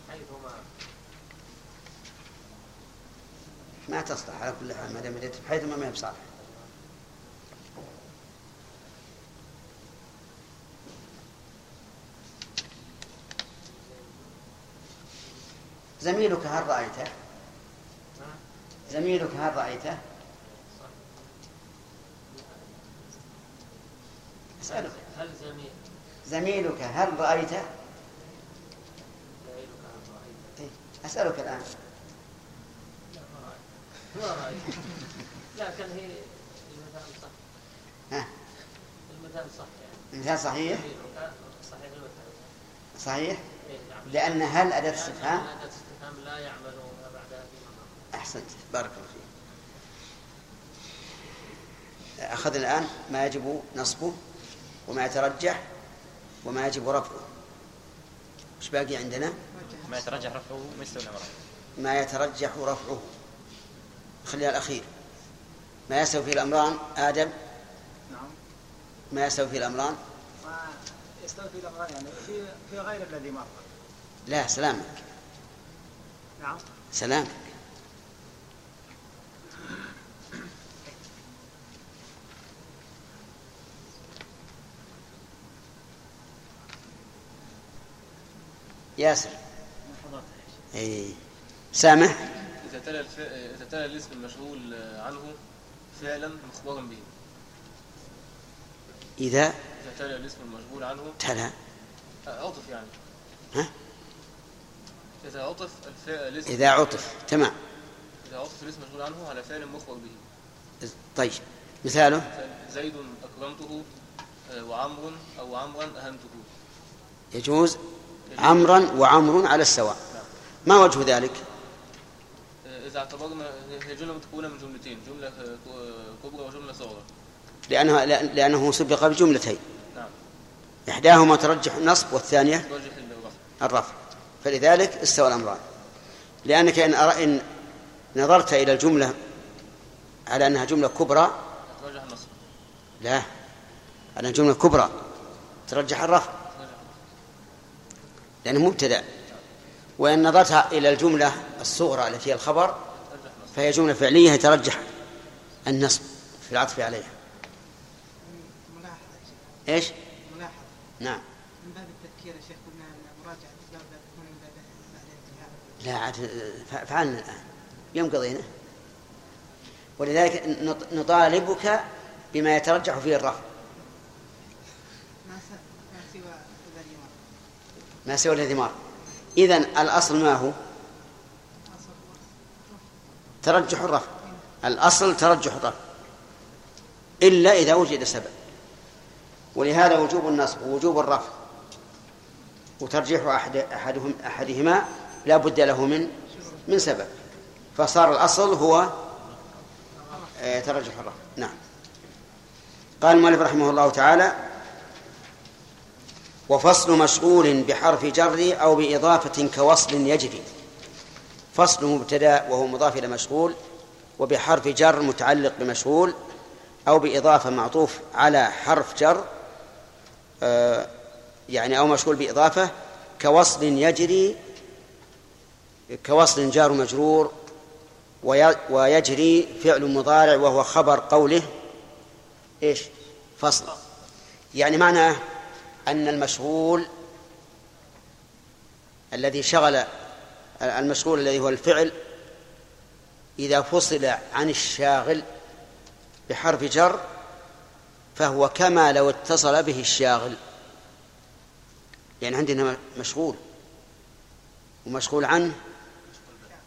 حيثما ما تصلح على كل حال ما دام بديت بحيث ما ما هي بصالح زميلك هل رأيته؟ زميلك هل رأيته؟ أسألك. هل زميل زميلك هل رأيته؟ إيه، أسألك الآن. ما رأيت لكن هي المثال صح. ها؟ المثال صح يعني. مثال صحيح؟ زميلك صحيح المثال. صحيح؟ إيه، نعم. لأن هل أداة استفهام لا يعمل ما بعدها فيما مضى أحسنت. بارك الله فيك. أخذنا الآن ما يجب نصبه وما يترجح وما يجب رفعه. وش باقي عندنا؟ ما يترجح رفعه مثل الأمرين ما يترجح رفعه. خليها الأخير. ما يستوي فيه الأمران آدم؟ نعم. ما يستوي فيه الأمران؟ ما يستوي في الأمران يعني في في غير الذي مر. لا سلامك. نعم. سلامك ياسر. اي سامح. إذا تلا الف... إذا تلا الاسم المشغول عنه فعلا مخبرا به. إذا؟ إذا تلا الاسم المشغول عنه تلا. عطف يعني. ها؟ إذا عطف الف... الاسم إذا عطف تمام. إذا عطف الاسم المشغول عنه على فعل مخبر به. طيب مثاله؟ مثال زيد أكرمته آه، وعمر أو عمرا أهنته يجوز؟ عمرا وعمر على السواء. ما وجه ذلك؟ آه، إذا اعتبرنا هي جملة متكونة من جملتين جملة آه، كبرى وجملة صغرى. لأنه لأنه سبق بجملتين. نعم. إحداهما ترجح النصب والثانية ترجح الرفع. الرفع. فلذلك استوى الأمران. لأنك إن, إن نظرت إلى الجملة على أنها جملة كبرى لا على جملة كبرى ترجح الرفع. لأنه مبتدأ. وإن نظرت إلى الجملة الصغرى التي هي الخبر فهي جملة فعلية يترجح النصب في العطف عليها. إيش؟ ملاحظة. نعم من باب التذكير يا شيخ قلنا ان مراجعة الباب لا تكون الا بعد انتهاء لا عاد فعلنا الآن. يوم قضينا. ولذلك نط- نطالبك بما يترجح فيه الرفع ما سوى الذي مر إذن الأصل ما هو؟ ترجح الرفع الأصل ترجح الرفع إلا إذا وجد سبب. ولهذا وجوب النصب ووجوب الرفع وترجيح أحد أحدهم أحدهما لا بد له من من سبب. فصار الأصل هو آه، ترجح الرفع نعم. قال المؤلف رحمه الله تعالى وفصل مشغول بحرف جر أو بإضافة كوصل يجري فصل مبتدأ وهو مضاف إلى مشغول وبحرف جر متعلق بمشغول أو بإضافة معطوف على حرف جر آه، يعني أو مشغول بإضافة كوصل يجري كوصل جار مجرور وي- ويجري فعل مضارع وهو خبر قوله إيش؟ فصل. يعني معناه أن المشغول الذي شغل المشغول الذي هو الفعل إذا فصل عن الشاغل بحرف جر فهو كما لو اتصل به الشاغل. يعني عندنا مشغول ومشغول عنه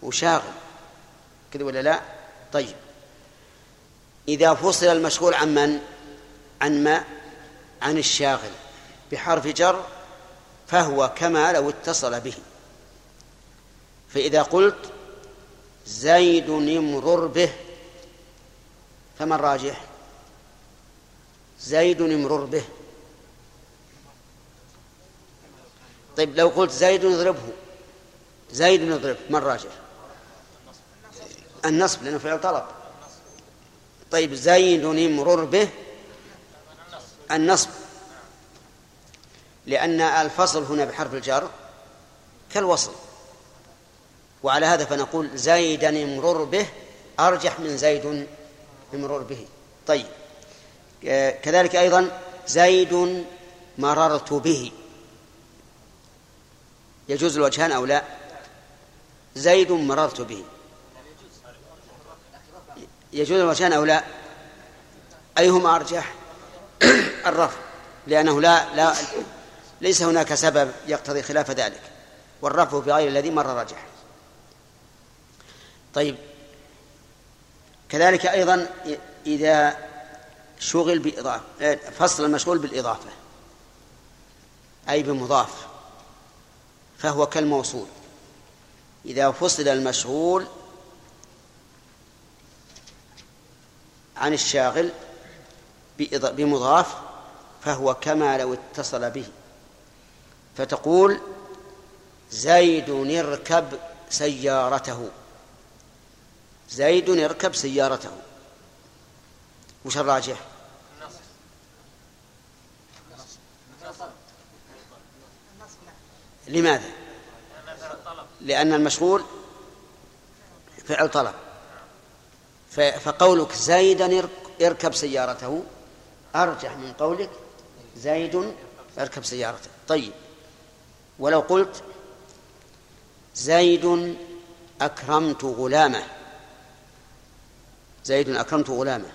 وشاغل كذا ولا لا؟ طيب. إذا فصل المشغول عن من؟ عن ما؟ عن الشاغل. بحرف جر فهو كما لو اتصل به. فإذا قلت زيد امرر به فما الراجح زيد امرر به. طيب لو قلت زيد اضربه. زيد اضربه ما الراجح النصب لأنه فعل طلب. طيب زيد امرر به النصب. لأن الفصل هنا بحرف الجر كالوصل. وعلى هذا فنقول زيدا امرر به أرجح من زيد امرر به. طيب. كذلك أيضا زيد مررت به. يجوز الوجهان أو لا؟ زيد مررت به. يجوز الوجهان أو لا؟ أيهما أرجح؟ <clears throat> الرفع لأنه لا لا ليس هناك سبب يقتضي خلاف ذلك والرفع بغير الذي مر رجح. طيب. كذلك أيضا إذا شغل بإضافة فصل المشغول بالإضافة أي بمضاف فهو كالموصول. إذا فصل المشغول عن الشاغل بمضاف فهو كما لو اتصل به. فتقول زيد اركب سيارته. زيد اركب سيارته. وش الراجح؟ لماذا؟ لأن المشغول فعل طلب. فقولك زيدا اركب سيارته. أرجح من قولك زيد اركب سيارته. طيب. ولو قلت زيد أكرمت غلامه. زيد أكرمت غلامه.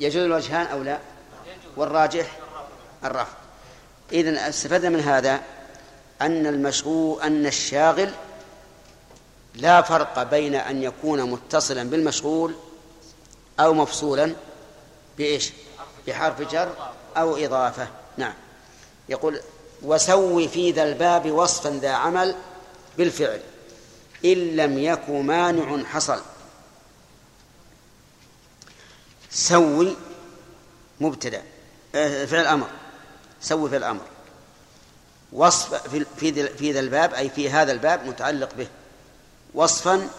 يجوز الوجهان أو لا؟ والراجح الرفض. إذن استفدنا من هذا أن المشغول أن الشاغل لا فرق بين أن يكون متصلا بالمشغول أو مفصولا بإيش؟ بحرف جر أو إضافة. نعم. يقول وسوي في ذا الباب وصفا ذا عمل بالفعل إن لم يك مانع حصل. سوي مبتدأ آه، فعل أمر. سوي في الأمر وصف في في ذا الباب أي في هذا الباب متعلق به. وصفا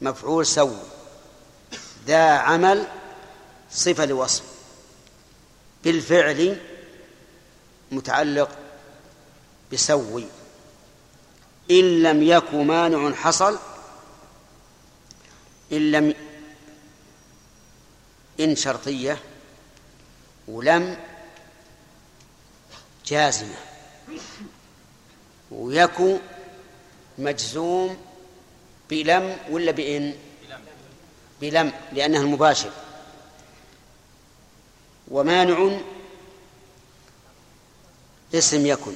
مفعول سوي. ذا عمل صفة لوصف. بالفعل متعلق بسوي. إن لم يك مانع حصل إن لم إن شرطية ولم جازمة. ويكو مجزوم بلم ولا بإن؟ بلم لأنها المباشر. ومانع اسم يكن.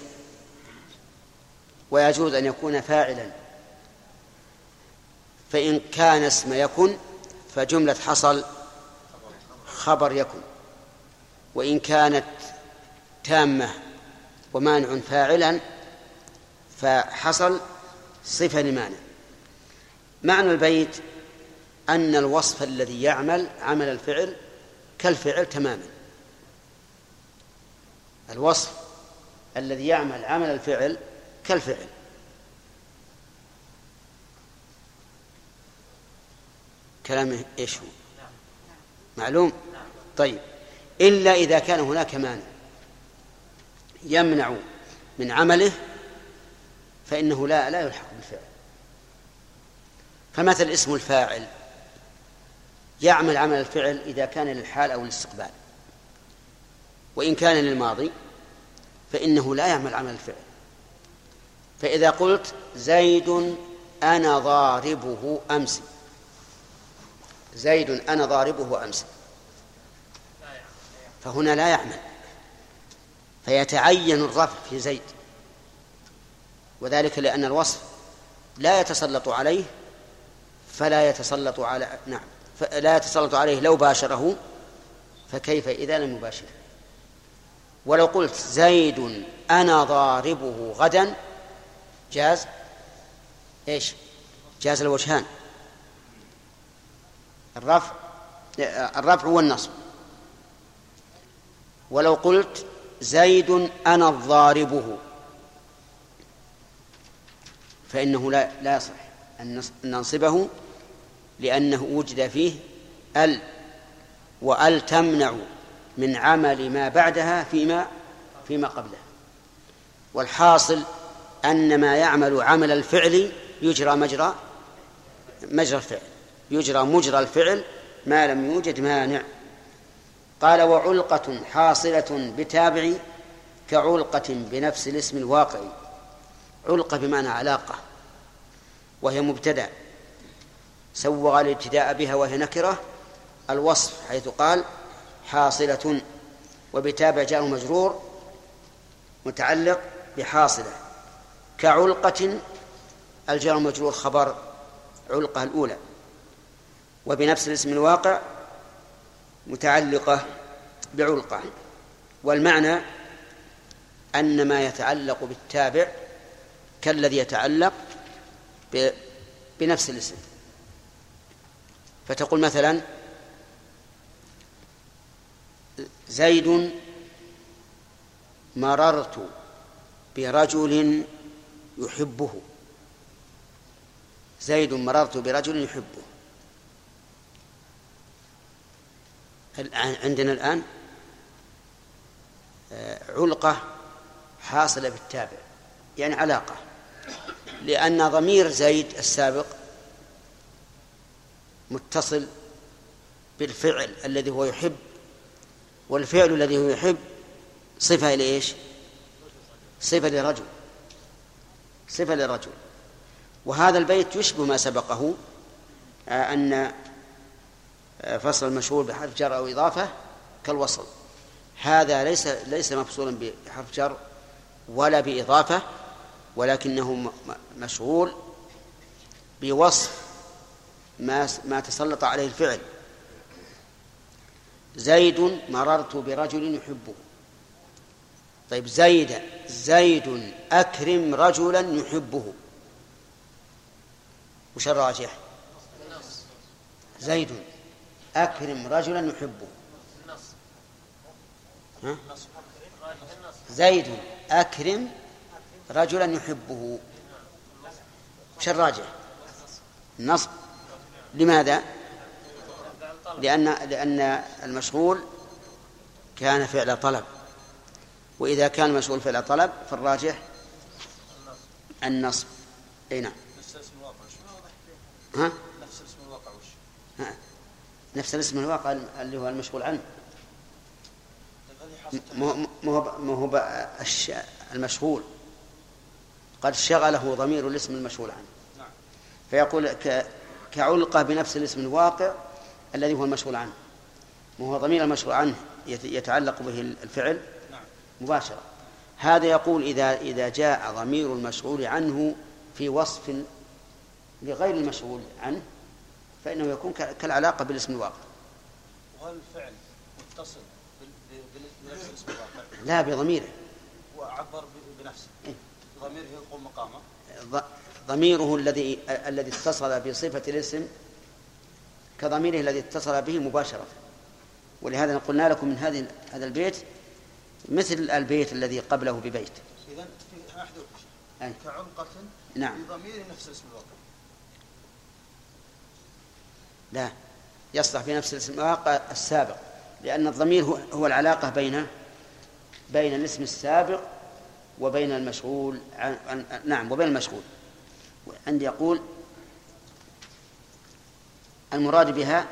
ويجوز أن يكون فاعلا. فإن كان اسم يكن فجملة حصل خبر يكن. وإن كانت تامة ومانع فاعلا فحصل صفة لمانع معنى البيت أن الوصف الذي يعمل عمل الفعل كالفعل تماما. الوصف الذي يعمل عمل الفعل كالفعل. كلامه إيش هو؟ معلوم؟ طيب. إلا إذا كان هناك مانع يمنع من عمله فإنه لا لا يلحق بالفعل. فمثل اسم الفاعل. يعمل عمل الفعل إذا كان للحال أو الاستقبال وإن كان للماضي فإنه لا يعمل عمل الفعل. فإذا قلت زيد أنا ضاربه أمس زيد أنا ضاربه أمس فهنا لا يعمل. فيتعين الرفع في زيد. وذلك لأن الوصف لا يتسلط عليه فلا يتسلط على نعم لا يتسلط عليه لو باشره فكيف إذا لم يباشره ولو قلت زيد أنا ضاربه غدا جاز؟ إيش؟ جاز الوجهان. الرفع الرفع والنصب. ولو قلت زيد أنا الضاربه فإنه لا لا يصح أن ننصبه لأنه وجد فيه ال وال تمنع من عمل ما بعدها فيما فيما قبله. والحاصل أن ما يعمل عمل الفعل يجرى مجرى مجرى الفعل. يجرى مجرى الفعل ما لم يوجد مانع. قال وعلقة حاصلة بتابع كعلقة بنفس الاسم الواقعي. علقة بمعنى علاقة وهي مبتدأ سوغ الابتداء بها وهي نكرة الوصف حيث قال حاصلة وبتابع جاء مجرور متعلق بحاصلة كعلقة الجار مجرور خبر علقة الأولى وبنفس الاسم الواقع متعلقة بعلقة والمعنى أن ما يتعلق بالتابع كالذي يتعلق بنفس الاسم. فتقول مثلا زيد مررت برجل يحبه. زيد مررت برجل يحبه. عندنا الآن؟ آه، علقة حاصلة بالتابع يعني علاقة. لأن ضمير زيد السابق متصل بالفعل الذي هو يحب والفعل الذي هو يحب صفة لإيش؟ صفة لرجل. صفة للرجل وهذا البيت يشبه ما سبقه آه، أن آه، فصل المشهور بحرف جر أو إضافة كالوصل. هذا ليس ليس مفصولا بحرف جر ولا بإضافة. ولكنه مشغول بوصف ما ما تسلط عليه الفعل. زيد مررت برجل يحبه. طيب زيد زيد أكرم رجلا يحبه. وش الراجح زيد أكرم رجلا يحبه. ها؟ زيد أكرم رجلا يحبه وش الراجح النصب لماذا لأن لأن المشغول كان فعل طلب وإذا كان المشغول فعل طلب فالراجح النصب أي نعم نفس الاسم الواقع ها؟ نفس الاسم الواقع وش؟ ها. نفس الاسم الواقع اللي هو المشغول عنه ما هو ما هو المشغول قد شغله ضمير الاسم المشغول عنه. فيقول كعلقة بنفس الاسم الواقع الذي هو المشغول عنه وهو ضمير المشغول عنه يتعلق به الفعل. مباشرة هذا يقول إذا إذا جاء ضمير المشغول عنه في وصف لغير المشغول عنه فإنه يكون كالعلاقة بالاسم الواقع وهل الفعل متصل بنفس الاسم الواقع؟ لا بضميره وعبر؟ ضميره يقوم مقامه. ضميره الذي الذي اتصل بصفة الاسم كضميره الذي اتصل به مباشرة. ولهذا قلنا لكم من هذه هذا البيت مثل البيت الذي قبله ببيت. إذا في أحد كعلقة نعم. بضمير نفس اسم الواقع. لا. يصلح في نفس الاسم الواقع السابق لأن الضمير هو العلاقة بين بين الاسم السابق وبين المشغول عن, نعم وبين المشغول. عندي يقول المراد بها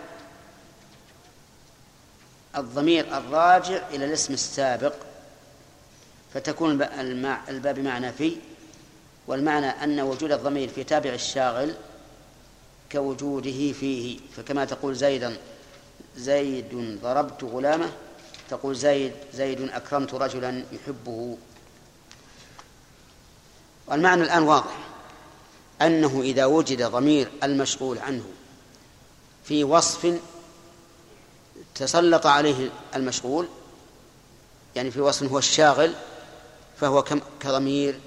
الضمير الراجع إلى الاسم السابق فتكون الباب بمعنى في والمعنى أن وجود الضمير في تابع الشاغل كوجوده فيه. فكما تقول زيدا زيد ضربت غلامه تقول زيد زيد أكرمت رجلا يحبه. والمعنى الآن واضح. أنه إذا وجد ضمير المشغول عنه في وصف تسلط عليه المشغول يعني في وصف هو الشاغل فهو كم كضمير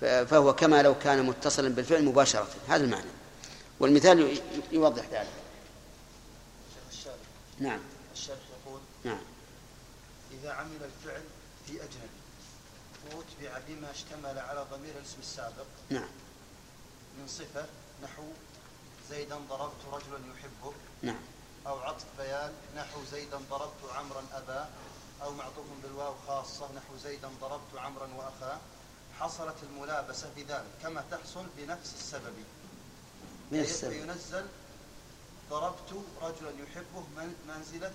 فهو كما لو كان متصلا بالفعل مباشرة. هذا المعنى. والمثال يوضح ذلك. نعم. الشارح يقول نعم. إذا عمل الفعل بما اشتمل على ضمير الاسم السابق. نعم. من صفة نحو زيدا ضربت رجلا يحبه. نعم. أو عطف بيان نحو زيدا ضربت عمرا أبا. أو معطوف بالواو خاصة نحو زيدا ضربت عمرا وأخاه حصلت الملابسة بذلك كما تحصل بنفس السبب. السبب. فينزل ضربت رجلا يحبه من منزلة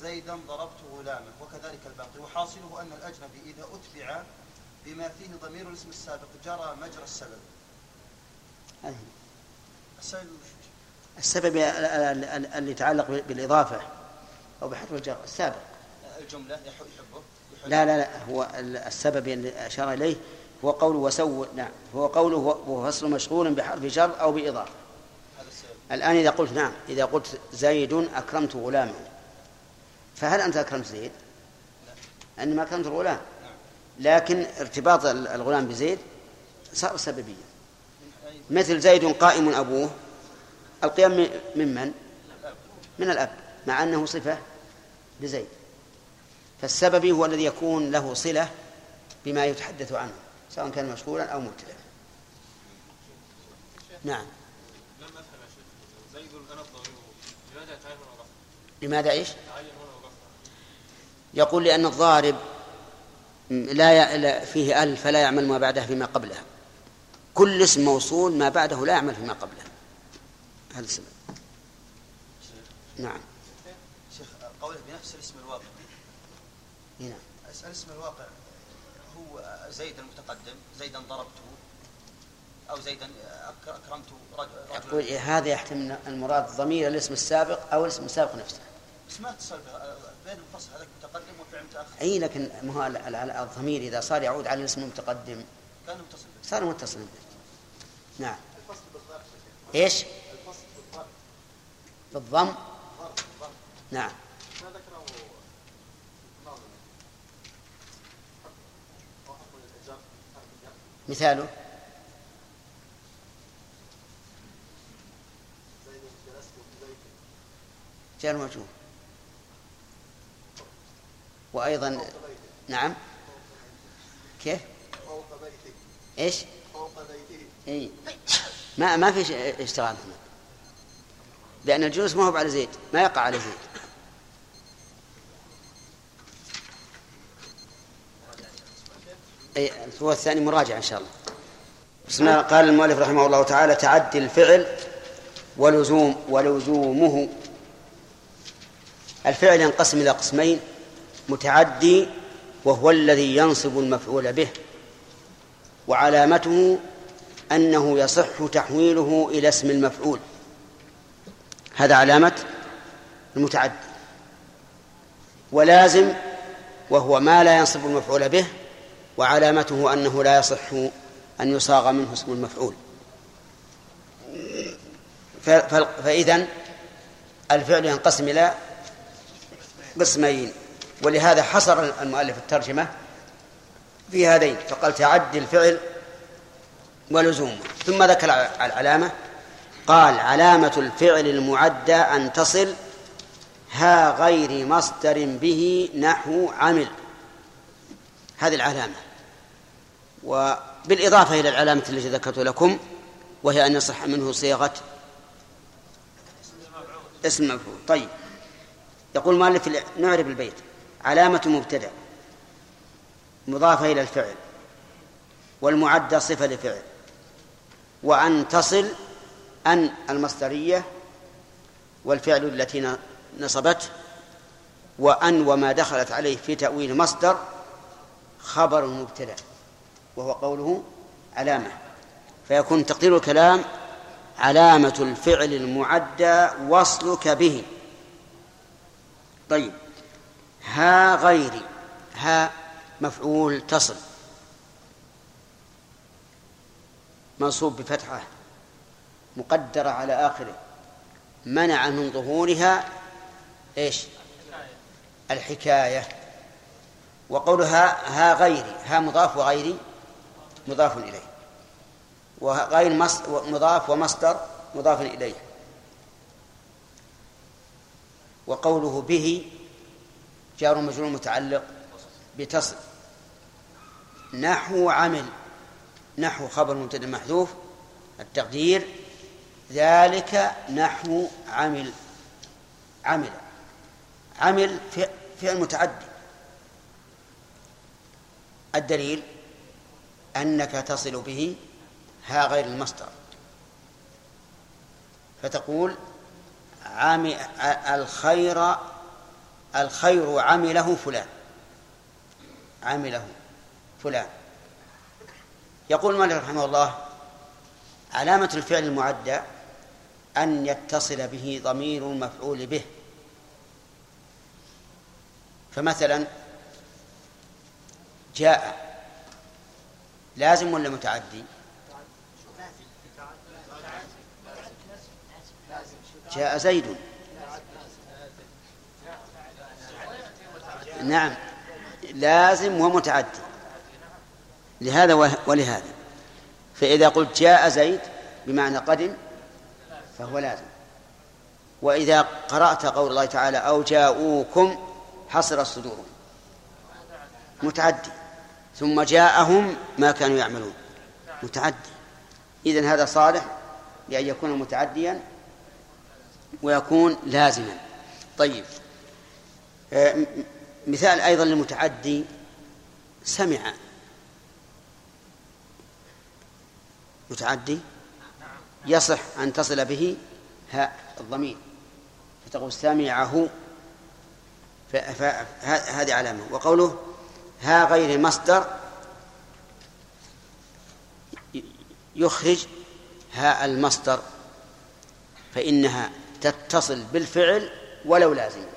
زيدا ضربت غلامه. وكذلك الباقي. وحاصله أن الأجنبي إذا أتبع بما فيه ضمير الاسم السابق جرى مجرى السبب. السبب السبب ال- ال- ال- اللي يتعلق بالإضافة أو بحرف الجر السابق. الجملة يح- يحبه. لا لا لا هو ال- السبب اللي أشار إليه هو قوله وسو نعم هو قوله وهو فصل مشغول بحرف جر أو بإضافة. هذا السبب. الآن إذا قلت نعم إذا قلت زيد أكرمت غلامه فهل أنت أكرمت زيد؟ أنما أكرمت الغلام. لكن ارتباط ال- الغلام بزيد صار سببيا مثل زيد قائم أبوه القيام من- ممن؟ من الأب مع أنه صفة لزيد فالسببي هو الذي يكون له صلة بما يتحدث عنه سواء كان مشغولا أو مبتدأ نعم لم افهم يا شيخ زيد الضمير لماذا رفع؟ لماذا إيش؟ يقول لأن الضارب لا فيه أل فلا يعمل ما بعده فيما قبله. كل اسم موصول ما بعده لا يعمل فيما قبله. هذا السبب. نعم. شيخ قوله بنفس الاسم الواقع. هنا الاسم الواقع هو زيد المتقدم زيدا ضربته أو زيدا أكرمت رجل يقول إيه هذا يحتمل المراد ضمير الاسم السابق أو الاسم السابق نفسه. بس ما اتصل بين الفصل هذاك متقدم وفعل متأخر أي لكن ما هو ال- ال- الضمير إذا صار يعود على الاسم المتقدم. كان متصل به صار متصلا به نعم. إيش؟ بالضم؟ نعم. ما ذكره مثاله؟ زيد جلست في بيت جار مجرور وأيضا نعم. كيف؟ فوق بيته إيش؟ فوق بيته إي. ما ما في اشتغال هنا لأن الجلوس ما هو على زيد ما يقع على زيد أي هو الثاني مراجعة إن شاء الله. بسم الله قال المؤلف رحمه الله تعالى تعدي الفعل ولزوم ولزومه. الفعل ينقسم إلى قسمين. متعدي وهو الذي ينصب المفعول به وعلامته أنه يصح تحويله إلى اسم المفعول. هذا علامة المتعدي. ولازم وهو ما لا ينصب المفعول به وعلامته أنه لا يصح أن يصاغ منه اسم المفعول. فإذا الفعل ينقسم إلى قسمين. ولهذا حصر المؤلف الترجمة في هذين فقال تعدي الفعل ولزومه. ثم ذكر العلامة قال علامة الفعل المعدى أن تصل ها غير مصدر به نحو عمل. هذه العلامة. وبالإضافة إلى العلامة التي ذكرت لكم وهي أن يصح منه صيغة اسم مفعول. طيب. يقول المؤلف نعرف البيت. علامة مبتدأ مضافة إلى الفعل والمعدى صفة لفعل وأن تصل أن المصدرية والفعل التي نصبته وأن وما دخلت عليه في تأويل مصدر خبر مبتدأ وهو قوله علامة. فيكون تقدير الكلام علامة الفعل المعدى وصلك به. طيب. ها غيري ها مفعول تصل. منصوب بفتحة مقدرة على آخره. منع من ظهورها إيش؟ الحكاية. وقولها ها غيري ها مضاف وغيري مضاف إليه. وغير مضاف ومصدر مضاف إليه. وقوله به جار مجرور متعلق بتصل. نحو عمل نحو خبر مبتدا محذوف التقدير ذلك نحو عمل عمل عمل فعل متعدي الدليل أنك تصل به ها غير المصدر. فتقول عام الخير الخير عمله فلان. عمله فلان. يقول مالك رحمه الله علامة الفعل المعدى أن يتصل به ضمير المفعول به. فمثلا جاء لازم ولا متعدي؟ جاء زيد. نعم. لازم ومتعدي لهذا ولهذا. فإذا قلت جاء زيد بمعنى قدم فهو لازم. وإذا قرأت قول الله تعالى أو جاءوكم حصر الصدور. متعدي. ثم جاءهم ما كانوا يعملون. متعدي. إذن هذا صالح لأن يكون متعديا ويكون لازما. طيب. آه، مثال أيضا للمتعدي سمع. متعدي؟ يصح أن تصل به هاء الضمير فتقول سمعه. فهذه علامة. وقوله ها غير مصدر يخرج هاء المصدر فإنها تتصل بالفعل ولو لازما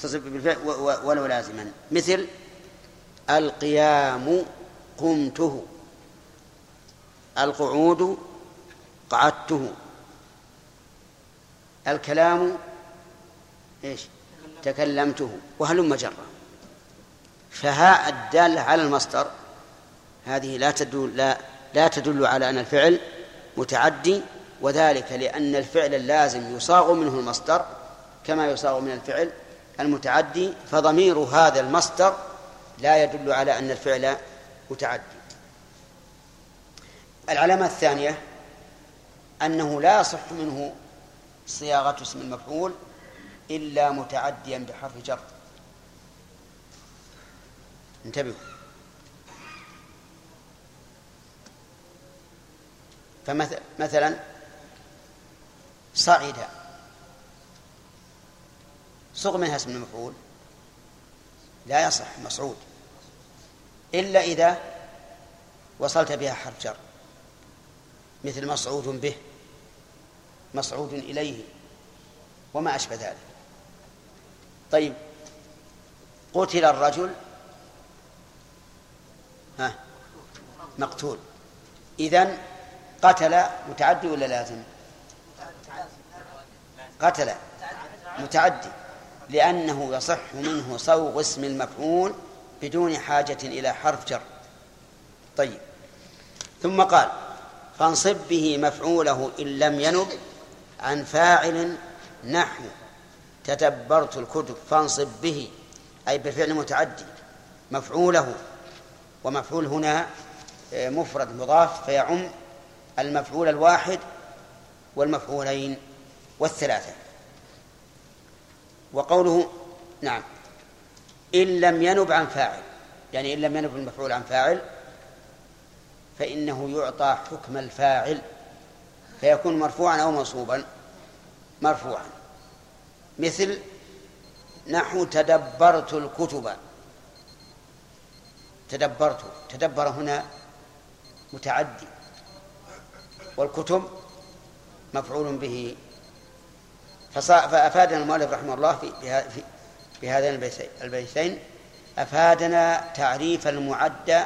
تتصل بالفعل ولو لازما. مثل القيام قمته. القعود قعدته. الكلام إيش؟ تكلمته. وهلم جرا فهاء الدالة على المصدر. هذه لا تدل لا, لا تدل على أن الفعل متعدي وذلك لأن الفعل اللازم يصاغ منه المصدر كما يصاغ من الفعل المتعدي فضمير هذا المصدر لا يدل على أن الفعل متعدي. العلامة الثانية أنه لا يصح منه صياغة اسم المفعول إلا متعديا بحرف جر. انتبهوا. فمثلا صعد. صغ منها اسم المفعول؟ لا يصح مصعود إلا إذا وصلت بها حرف جر. مثل مصعود به مصعود إليه وما أشبه ذلك. طيب قتل الرجل. ها مقتول. إذن قتل متعدي ولا لازم؟ قتل. متعدي. لأنه يصح منه صوغ اسم المفعول بدون حاجة إلى حرف جر. طيب. ثم قال فانصب به مفعوله إن لم ينب عن فاعل نحو تدبرت الكتب فانصب به أي بفعل متعدي مفعوله. ومفعول هنا آه، مفرد مضاف فيعم المفعول الواحد والمفعولين والثلاثة. وقوله نعم. إن لم ينب عن فاعل يعني إن لم ينب المفعول عن فاعل فإنه يعطى حكم الفاعل فيكون مرفوعا أو منصوبا. مرفوعا. مثل نحو تدبرت الكتب. تدبرت. تدبر هنا متعدي. والكتب مفعول به فأفادنا المؤلف رحمه الله في في هذين البيتين. أفادنا تعريف المعدى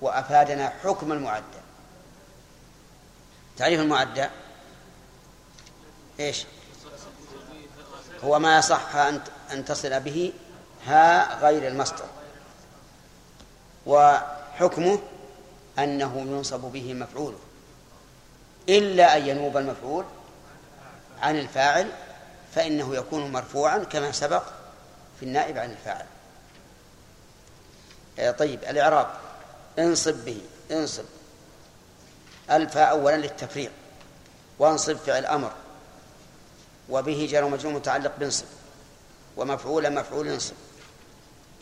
وأفادنا حكم المعدى تعريف المعدى إيش؟ هو ما يصح أن أن تصل به ها غير المصدر. وحكمه أنه ينصب به مفعوله. إلا أن ينوب المفعول عن الفاعل فإنه يكون مرفوعا كما سبق في النائب عن الفاعل. آه، طيب الإعراب. انصب به انصب. الفاء أولا للتفريق. وانصب فعل أمر وبه جار ومجرور متعلق بانصب. ومفعول مفعول انصب.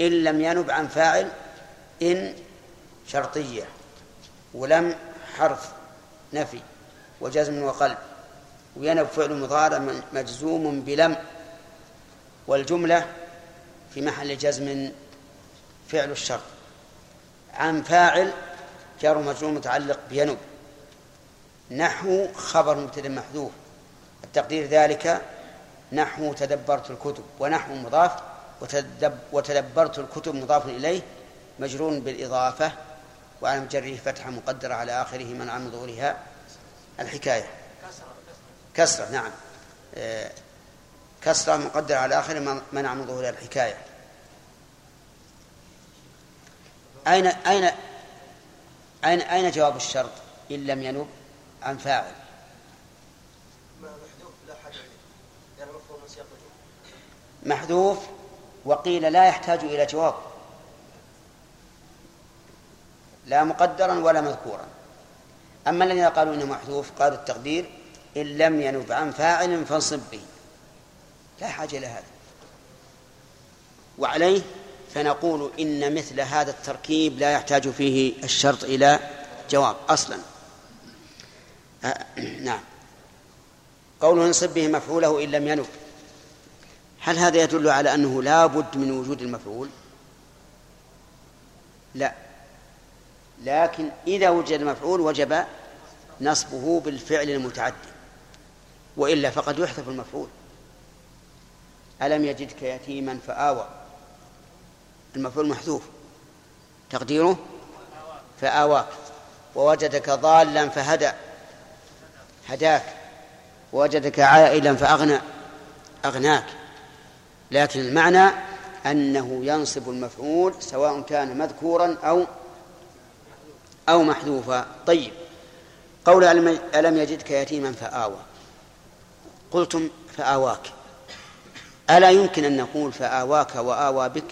إن لم ينب عن فاعل إن شرطية. ولم حرف نفي. وجزم وقلب. وينب فعل مضارع مجزوم بلم والجملة في محل جزم فعل الشرط. عن فاعل جار مجزوم متعلق بينب. نحو خبر مبتدأ محذوف. التقدير ذلك نحو تدبرت الكتب ونحو مضاف وتدب وتدبرت الكتب مضاف إليه مجرور بالإضافة وعلى جره فتحة مقدرة على آخره من ظهورها. الحكاية. كسرة نعم. آه، كسرة مقدرة على آخره منع من ظهورها الحكاية. أين أين أين أين جواب الشرط؟ إن لم ينب عن فاعل؟ محذوف لا حاجة يعني مفهوم سياق محذوف وقيل لا يحتاج إلى جواب. لا مقدرا ولا مذكورا. أما الذين قالوا إنه محذوف قالوا التقدير إن لم ينب عن فاعل فانصب به. لا حاجة إلى هذا. وعليه فنقول إن مثل هذا التركيب لا يحتاج فيه الشرط إلى جواب أصلا. آه <clears throat> نعم. قوله انصب به مفعوله إن لم ينب هل هذا يدل على أنه لا بد من وجود المفعول؟ لا. لكن إذا وجد المفعول وجب نصبه بالفعل المتعدي وإلا فقد يحذف المفعول. ألم يجدك يتيما فآوى. المفعول محذوف. تقديره؟ فآواك ووجدك ضالا فهدى. هداك. ووجدك عائلا فأغنى. أغناك. لكن المعنى أنه ينصب المفعول سواء كان مذكورا أو أو محذوفا. طيب. قول ألم يجدك يتيما فآوى. قلتم فآواك. ألا يمكن أن نقول فآواك وآوى بك؟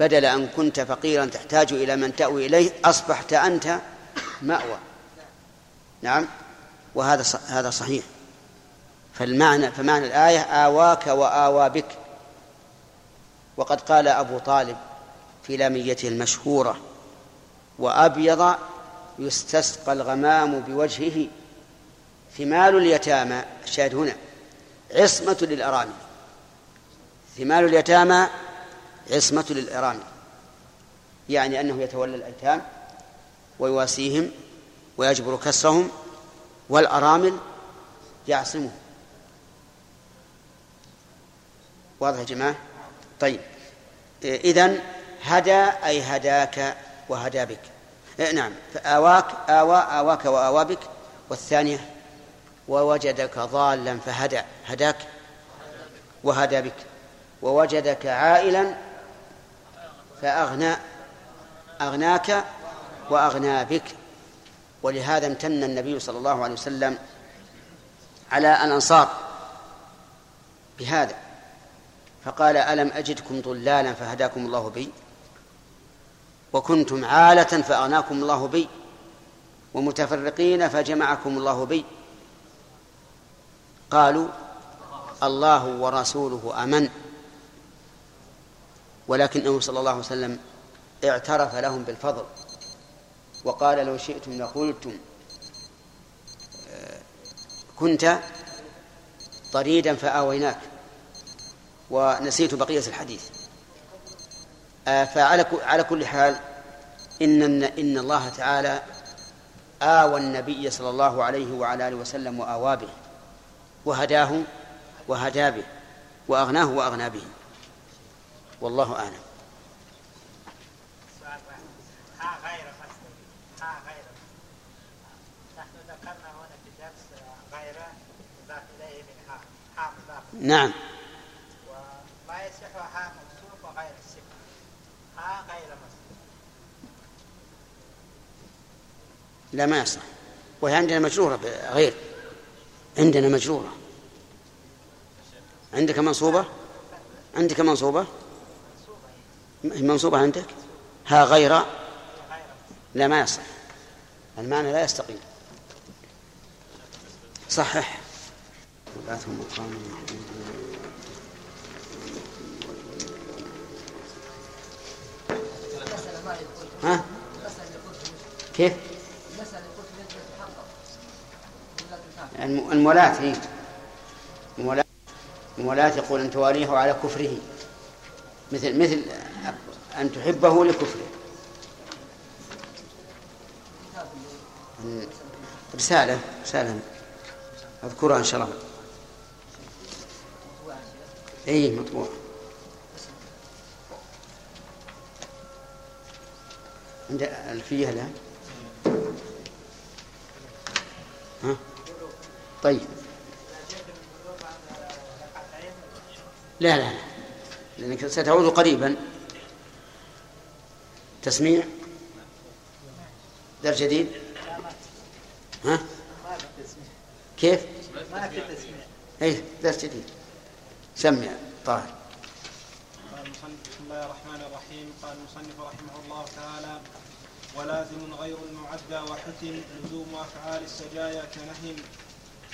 بدل أن كنت فقيرا تحتاج إلى من تأوي إليه أصبحت أنت مأوى. نعم وهذا هذا صحيح. فالمعنى فمعنى الآية آواك وآوى بك. وقد قال أبو طالب في لاميته المشهورة وأبيض يستسقى الغمام بوجهه ثمال اليتامى الشاهد هنا عصمة للأرامل. ثمال اليتامى عصمة للأرامل. يعني أنه يتولى الأيتام ويواسيهم ويجبر كسرهم والأرامل يعصمهم واضح يا جماعة؟ طيب. إذن هدى أي هداك وهدى بك. إيه نعم. فآواك آوى آواك وآوى بك. والثانية ووجدك ضالا فهدى هداك وهدى بك. ووجدك عائلا فأغنى أغناك وأغنى بك. ولهذا امتن النبي صلى الله عليه وسلم على الأنصار بهذا. فقال ألم أجدكم ضلالا فهداكم الله بي؟ وكنتم عالة فأغناكم الله بي؟ ومتفرقين فجمعكم الله بي؟ قالوا الله ورسوله أمن ولكنه صلى الله عليه وسلم اعترف لهم بالفضل وقال لو شئتم لقلتم آه، كنت طريدا فآويناك ونسيت بقية الحديث. آه، فعلى على كل حال إن إن الله تعالى آوى النبي صلى الله عليه وعلى آله وسلم وآوى به. وهداه وهدى به وأغناه وأغنى به. والله أعلم. نعم. وما يصح ها موصوف وغير الصفة ها غير مصدر لا ما يصح. وهي عندنا مجرورة غير. عندنا مجرورة. عندك منصوبة؟ عندك منصوبة؟ منصوبة عندك؟ ها غير؟ لا ما يصح. المعنى لا يستقيم. صحح. ها. كيف؟ المولاة هي المولاة المولاة يقول أن تواليه على كفره. مثل مثل أن تحبه لكفره. رسالة رسالة. أذكرها إن شاء الله. أي مطبوع. عند الفيه لا؟ ها؟ طيب. لا لا لا. لأنك ستعود قريبا. تسميع؟ درس جديد؟ ها؟ كيف؟ ما في تسمية اي درس جديد. سمع طاهر. قال المصنف بسم الله الرحمن الرحيم قال المصنف رحمه الله تعالى ولازم غير المعدى وحتم لزوم افعال السجايا كنهم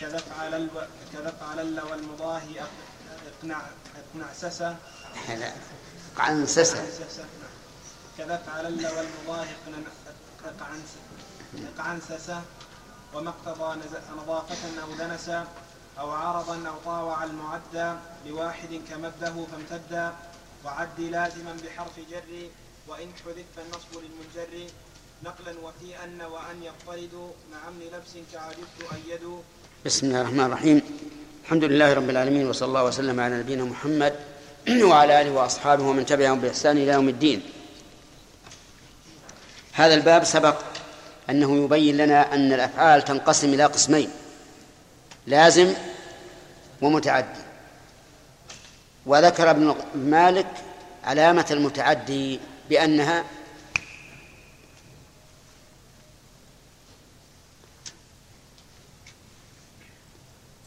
كذا افعل الب... كذا افعل ال والمضاهي اقنع اقنع سسه لا عن سسة سسه نعم. ال والمضاهي اقنع أقعنس- أقعنسسه. وما اقتضى نظافة أو دنسا أو عرضا أو طاوع المعدى لواحد كمده فامتدا وعد لازما بحرف جر. وإن حذف فالنصب للمنجر نقلا وفي أن وأن يضطرد مع أمن لبس كعجبت أيد. بسم الله الرحمن الرحيم. الحمد لله رب العالمين وصلى الله وسلم على نبينا محمد <clears throat> وعلى آله وأصحابه ومن تبعهم بإحسان إلى يوم الدين. هذا الباب سبق أنه يبين لنا أن الأفعال تنقسم إلى قسمين لازم ومتعدي. وذكر ابن مالك علامة المتعدي بأنها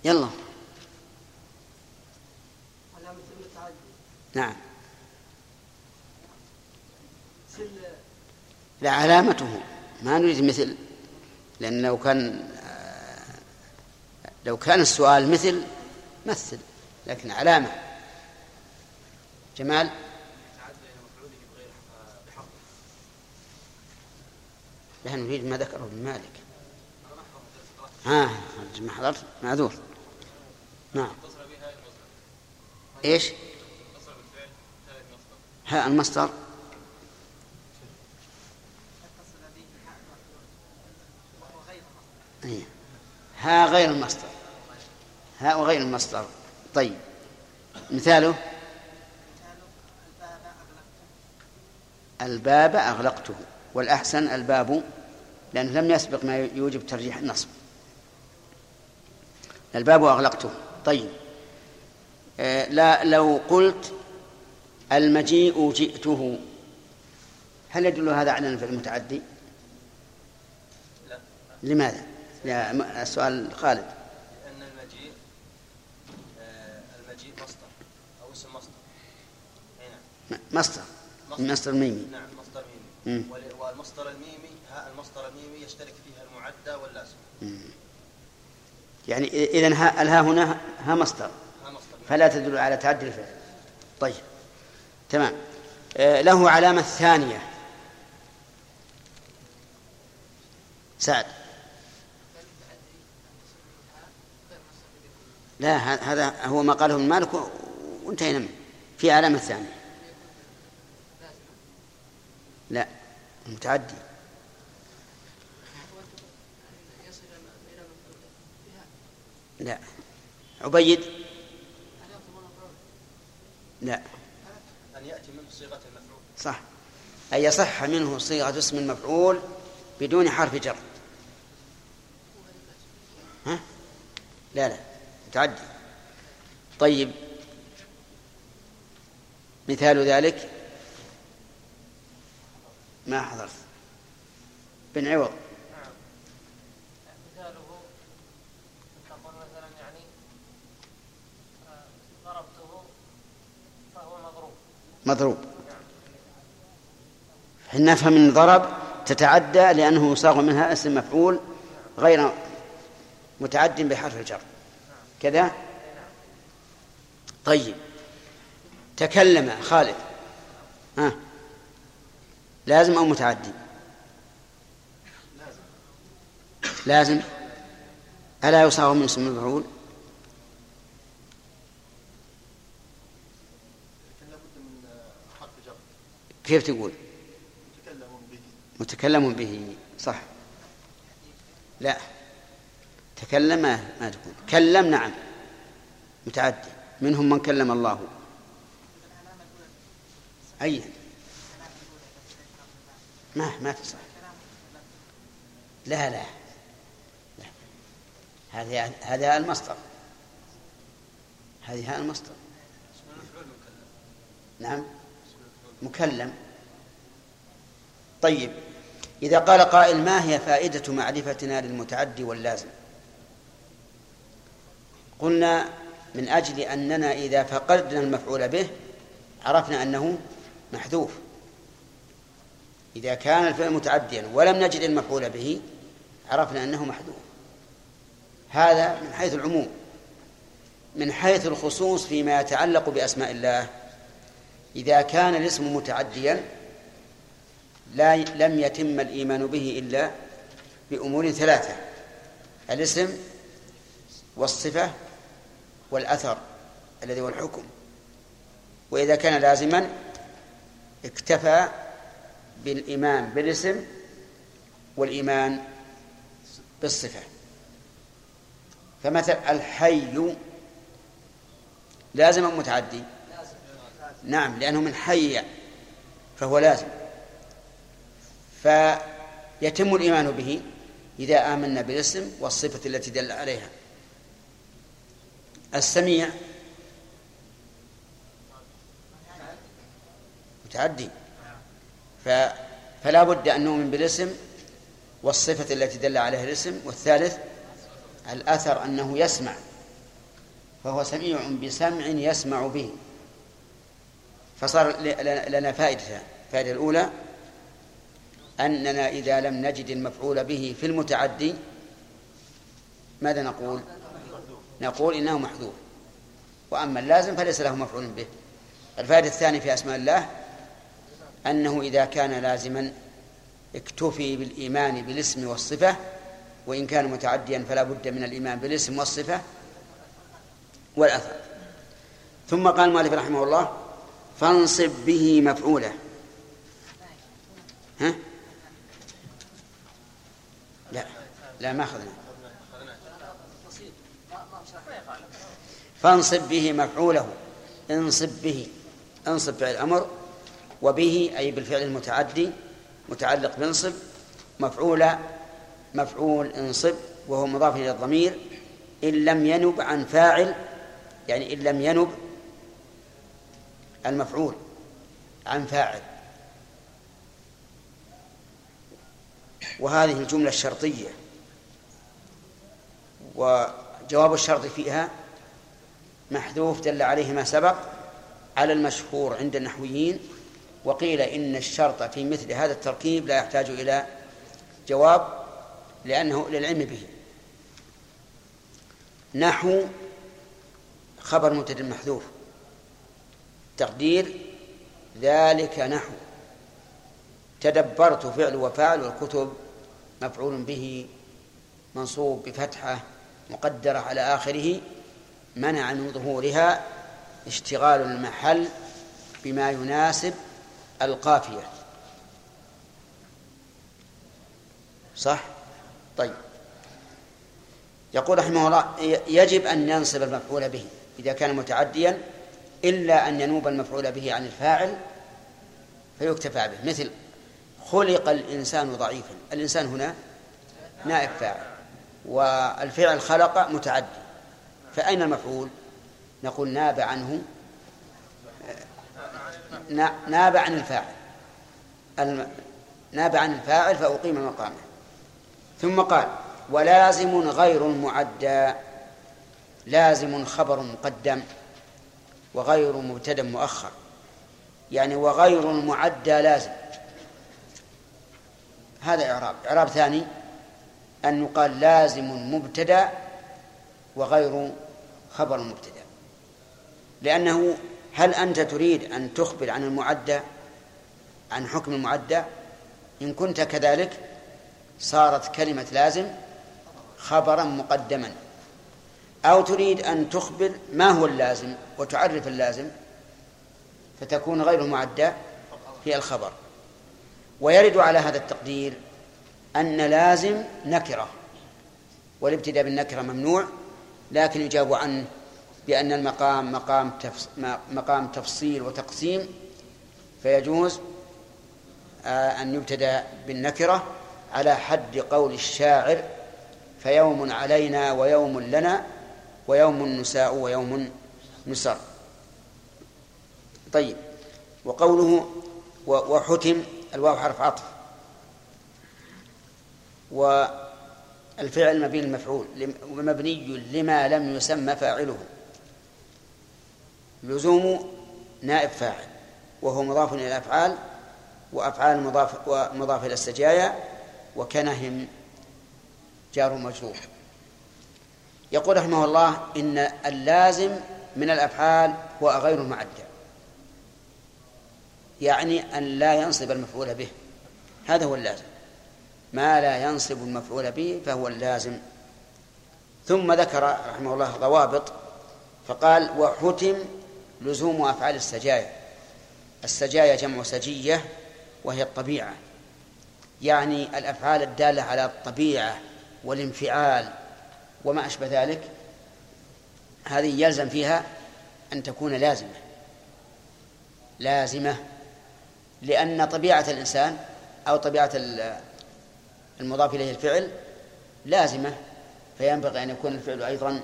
يلا. علامة المتعدي نعم. لا علامته. ما نريد مثل. لأن لو كان لو كان السؤال مثل مثل. لكن علامة. جمال؟ لا نريد ما ذكره ابن مالك. ها ما حضرت. معذور. نعم. إيش؟ ها المصدر. أي. ها غير المصدر. ها وغير المصدر. طيب. مثاله؟ الباب أغلقته. والأحسن الباب لأنه لم يسبق ما يوجب ترجيح النصب. الباب أغلقته. طيب. آه لا لو قلت المجيء جئته هل يدل هذا على أنه فعل متعدي؟ لا. لماذا؟ لا السؤال خالد. لأن المجيء آه، المجيء مصدر أو اسم مصدر. أي نعم. مصدر. مصدر. ميمي نعم مصدر ميمي. والمصدر الميمي المصدر الميمي يشترك فيها المعدى واللازم. يعني إذا ها الها هنا ها مصدر. فلا تدل على تعدي الفعل. طيب. تمام. آه، له علامة ثانية. سعد. لا هذا هو ما قاله ابن مالك وانتهينا منه. في علامة ثانية. لا المتعدي لا. عبيد؟ لا. أن يأتي منه صيغة المفعول. صح. أن يصح منه صيغة اسم المفعول بدون حرف جر. ها؟ لا لا. متعدي. طيب. مثال ذلك؟ ما حضرت. بن عوض مثاله تقول مثلا يعني آه، ضربته فهو مضروب مضروب. حنا نفهم من ضرب تتعدى لأنه يصاغ منها اسم مفعول غير متعد بحرف الجر. كذا؟ طيب. تكلم خالد. ها؟ لازم أو متعدي؟ لازم. ألا يصاغ من اسم المفعول كيف تقول؟ متكلم به صح. لا. تكلم ما, ما تقول. كلم نعم. متعدي. منهم من كلم الله. أي. ما ما تصح لا لا, لا. هذه هذا المصدر هذه المصدر نعم. مكلم. طيب إذا قال قائل ما هي فائدة معرفتنا للمتعدي واللازم؟ قلنا من أجل أننا إذا فقدنا المفعول به عرفنا أنه محذوف. إذا كان الفعل متعديا ولم نجد المفعول به عرفنا أنه محذوف. هذا من حيث العموم من حيث الخصوص فيما يتعلق بأسماء الله إذا كان الاسم متعديا لا لم يتم الإيمان به إلا بأمور ثلاثة الاسم والصفة والأثر الذي هو الحكم. وإذا كان لازما اكتفى بالإيمان بالاسم والإيمان بالصفة. فمثل الحي لازم متعدي. نعم لأنه من حي فهو لازم. فيتم الإيمان به إذا آمنا بالاسم والصفة التي دل عليها. السميع متعدي. ف فلا بد أن نؤمن بالاسم والصفة التي دل عليها الاسم والثالث الأثر أنه يسمع فهو سميع بسمع يسمع به. فصار لنا فائدتان الفائدة الأولى أننا إذا لم نجد المفعول به في المتعدي ماذا نقول؟ نقول إنه محذوف. وأما اللازم فليس له مفعول به. الفائدة الثانية في أسماء الله أنه إذا كان لازما اكتفي بالإيمان بالاسم والصفة وإن كان متعديا فلا بد من الإيمان بالاسم والصفة والأثر. ثم قال المؤلف رحمه الله فانصب به مفعوله. ها؟ لا لا ما أخذنا. فانصب به مفعوله. انصب به انصب فعل الأمر وبه أي بالفعل المتعدي متعلق بانصب مفعول مفعول انصب وهو مضاف إلى الضمير. إن لم ينب عن فاعل يعني إن لم ينب المفعول عن فاعل. وهذه الجملة الشرطية. وجواب الشرط فيها محذوف دل عليه ما سبق على المشهور عند النحويين وقيل إن الشرط في مثل هذا التركيب لا يحتاج إلى جواب لأنه للعلم به. نحو خبر مبتدا محذوف. تقدير ذلك نحو تدبرت فعل وفعل والكتب مفعول به منصوب بفتحة مقدرة على آخره منع من ظهورها اشتغال المحل بما يناسب القافية صح؟ طيب يقول رحمه الله يجب أن ننصب المفعول به إذا كان متعديا إلا أن ينوب المفعول به عن الفاعل فيكتفى به مثل خلق الإنسان ضعيفا الإنسان هنا نائب فاعل والفعل خلق متعدي فأين المفعول؟ نقول ناب عنه ناب عن الفاعل ناب عن الفاعل فأقيم مقامه ثم قال ولازم غير معدى لازم خبر مقدم. وغير مبتدأ مؤخر. يعني وغير المعدى لازم. هذا إعراب. إعراب ثاني أن يقال لازم مبتدأ وغير خبر مبتدأ. لأنه هل أنت تريد أن تخبر عن المعدى عن حكم المعدى إن كنت كذلك صارت كلمة لازم خبرا مقدما. أو تريد أن تخبر ما هو اللازم وتعرف اللازم فتكون غير المعدى هي الخبر. ويرد على هذا التقدير أن لازم نكرة والابتداء بالنكرة ممنوع لكن يجاب عنه بأن المقام مقام مقام تفصيل وتقسيم فيجوز آه، أن يبتدأ بالنكرة على حد قول الشاعر فيوم علينا ويوم لنا ويوم نساء ويوم نسر طيب وقوله وحتم الواو حرف عطف. والفعل مبين المفعول مبني لما لم يسمى فاعله. لزوم نائب فاعل وهو مضاف إلى الأفعال وأفعال مضاف ومضاف إلى السجايا وكنهم جار مجرور. يقول رحمه الله إن اللازم من الأفعال هو غير المعدى يعني أن لا ينصب المفعول به. هذا هو اللازم. ما لا ينصب المفعول به فهو اللازم. ثم ذكر رحمه الله ضوابط فقال وحتم لزوم أفعال السجايا. السجايا جمع سجية وهي الطبيعة. يعني الأفعال الدالة على الطبيعة والانفعال وما أشبه ذلك هذه يلزم فيها أن تكون لازمة. لازمة لأن طبيعة الإنسان أو طبيعة المضاف إليه الفعل لازمة فينبغي أن يكون الفعل أيضا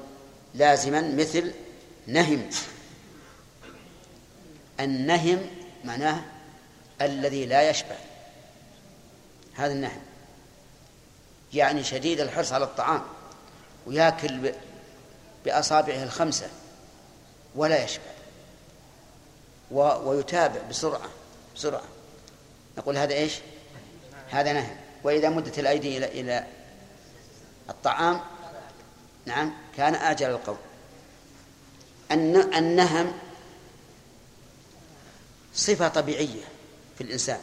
لازما مثل نهم. النهم معناه الذي لا يشبع. هذا النهم يعني شديد الحرص على الطعام. وياكل بأصابعه الخمسة ولا يشبع. ويتابع بسرعة بسرعة. نقول هذا إيش؟ هذا نهم وإذا مدت الأيدي إلى إلى الطعام نعم كان آجل القول. النهم صفة طبيعية في الإنسان.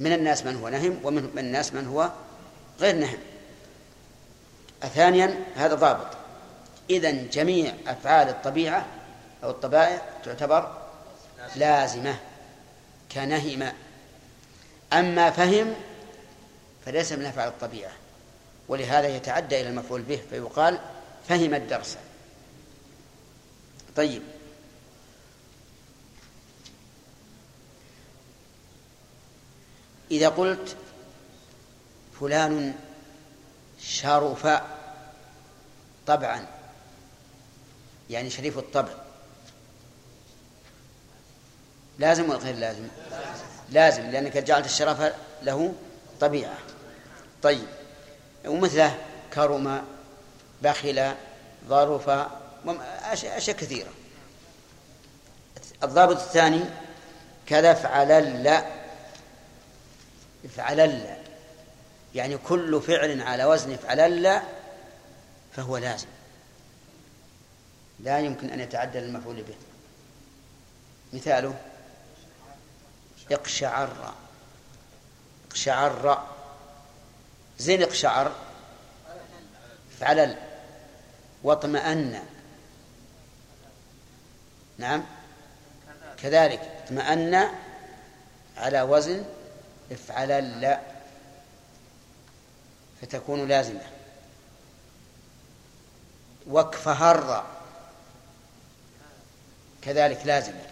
من الناس من هو نهم ومن الناس من هو غير نهم. ثانيا هذا ضابط. إذا جميع أفعال الطبيعة أو الطبائع تعتبر لازمة كنهم أما فهم فليس من أفعال الطبيعة ولهذا يتعدى إلى المفعول به فيقال فهم الدرس. طيب. إذا قلت فلان شرف طبعا يعني شريف الطبع. لازم ولا غير لازم؟ لازم لأنك جعلت الشرف له طبيعة. طيب ومثله كرم بخل ظرف أشياء كثيرة. الضابط الثاني كذا افعل لا افعل يعني كل فعل على وزن افعل فهو لازم. لا يمكن أن يتعدى المفعول به. مثاله اقشعر. اقشعر. زين اقشعر. فعلل. واطمأن. نعم. كذلك اطمأن على وزن افعلل فتكون لازمة. وكفهر كذلك لازمة.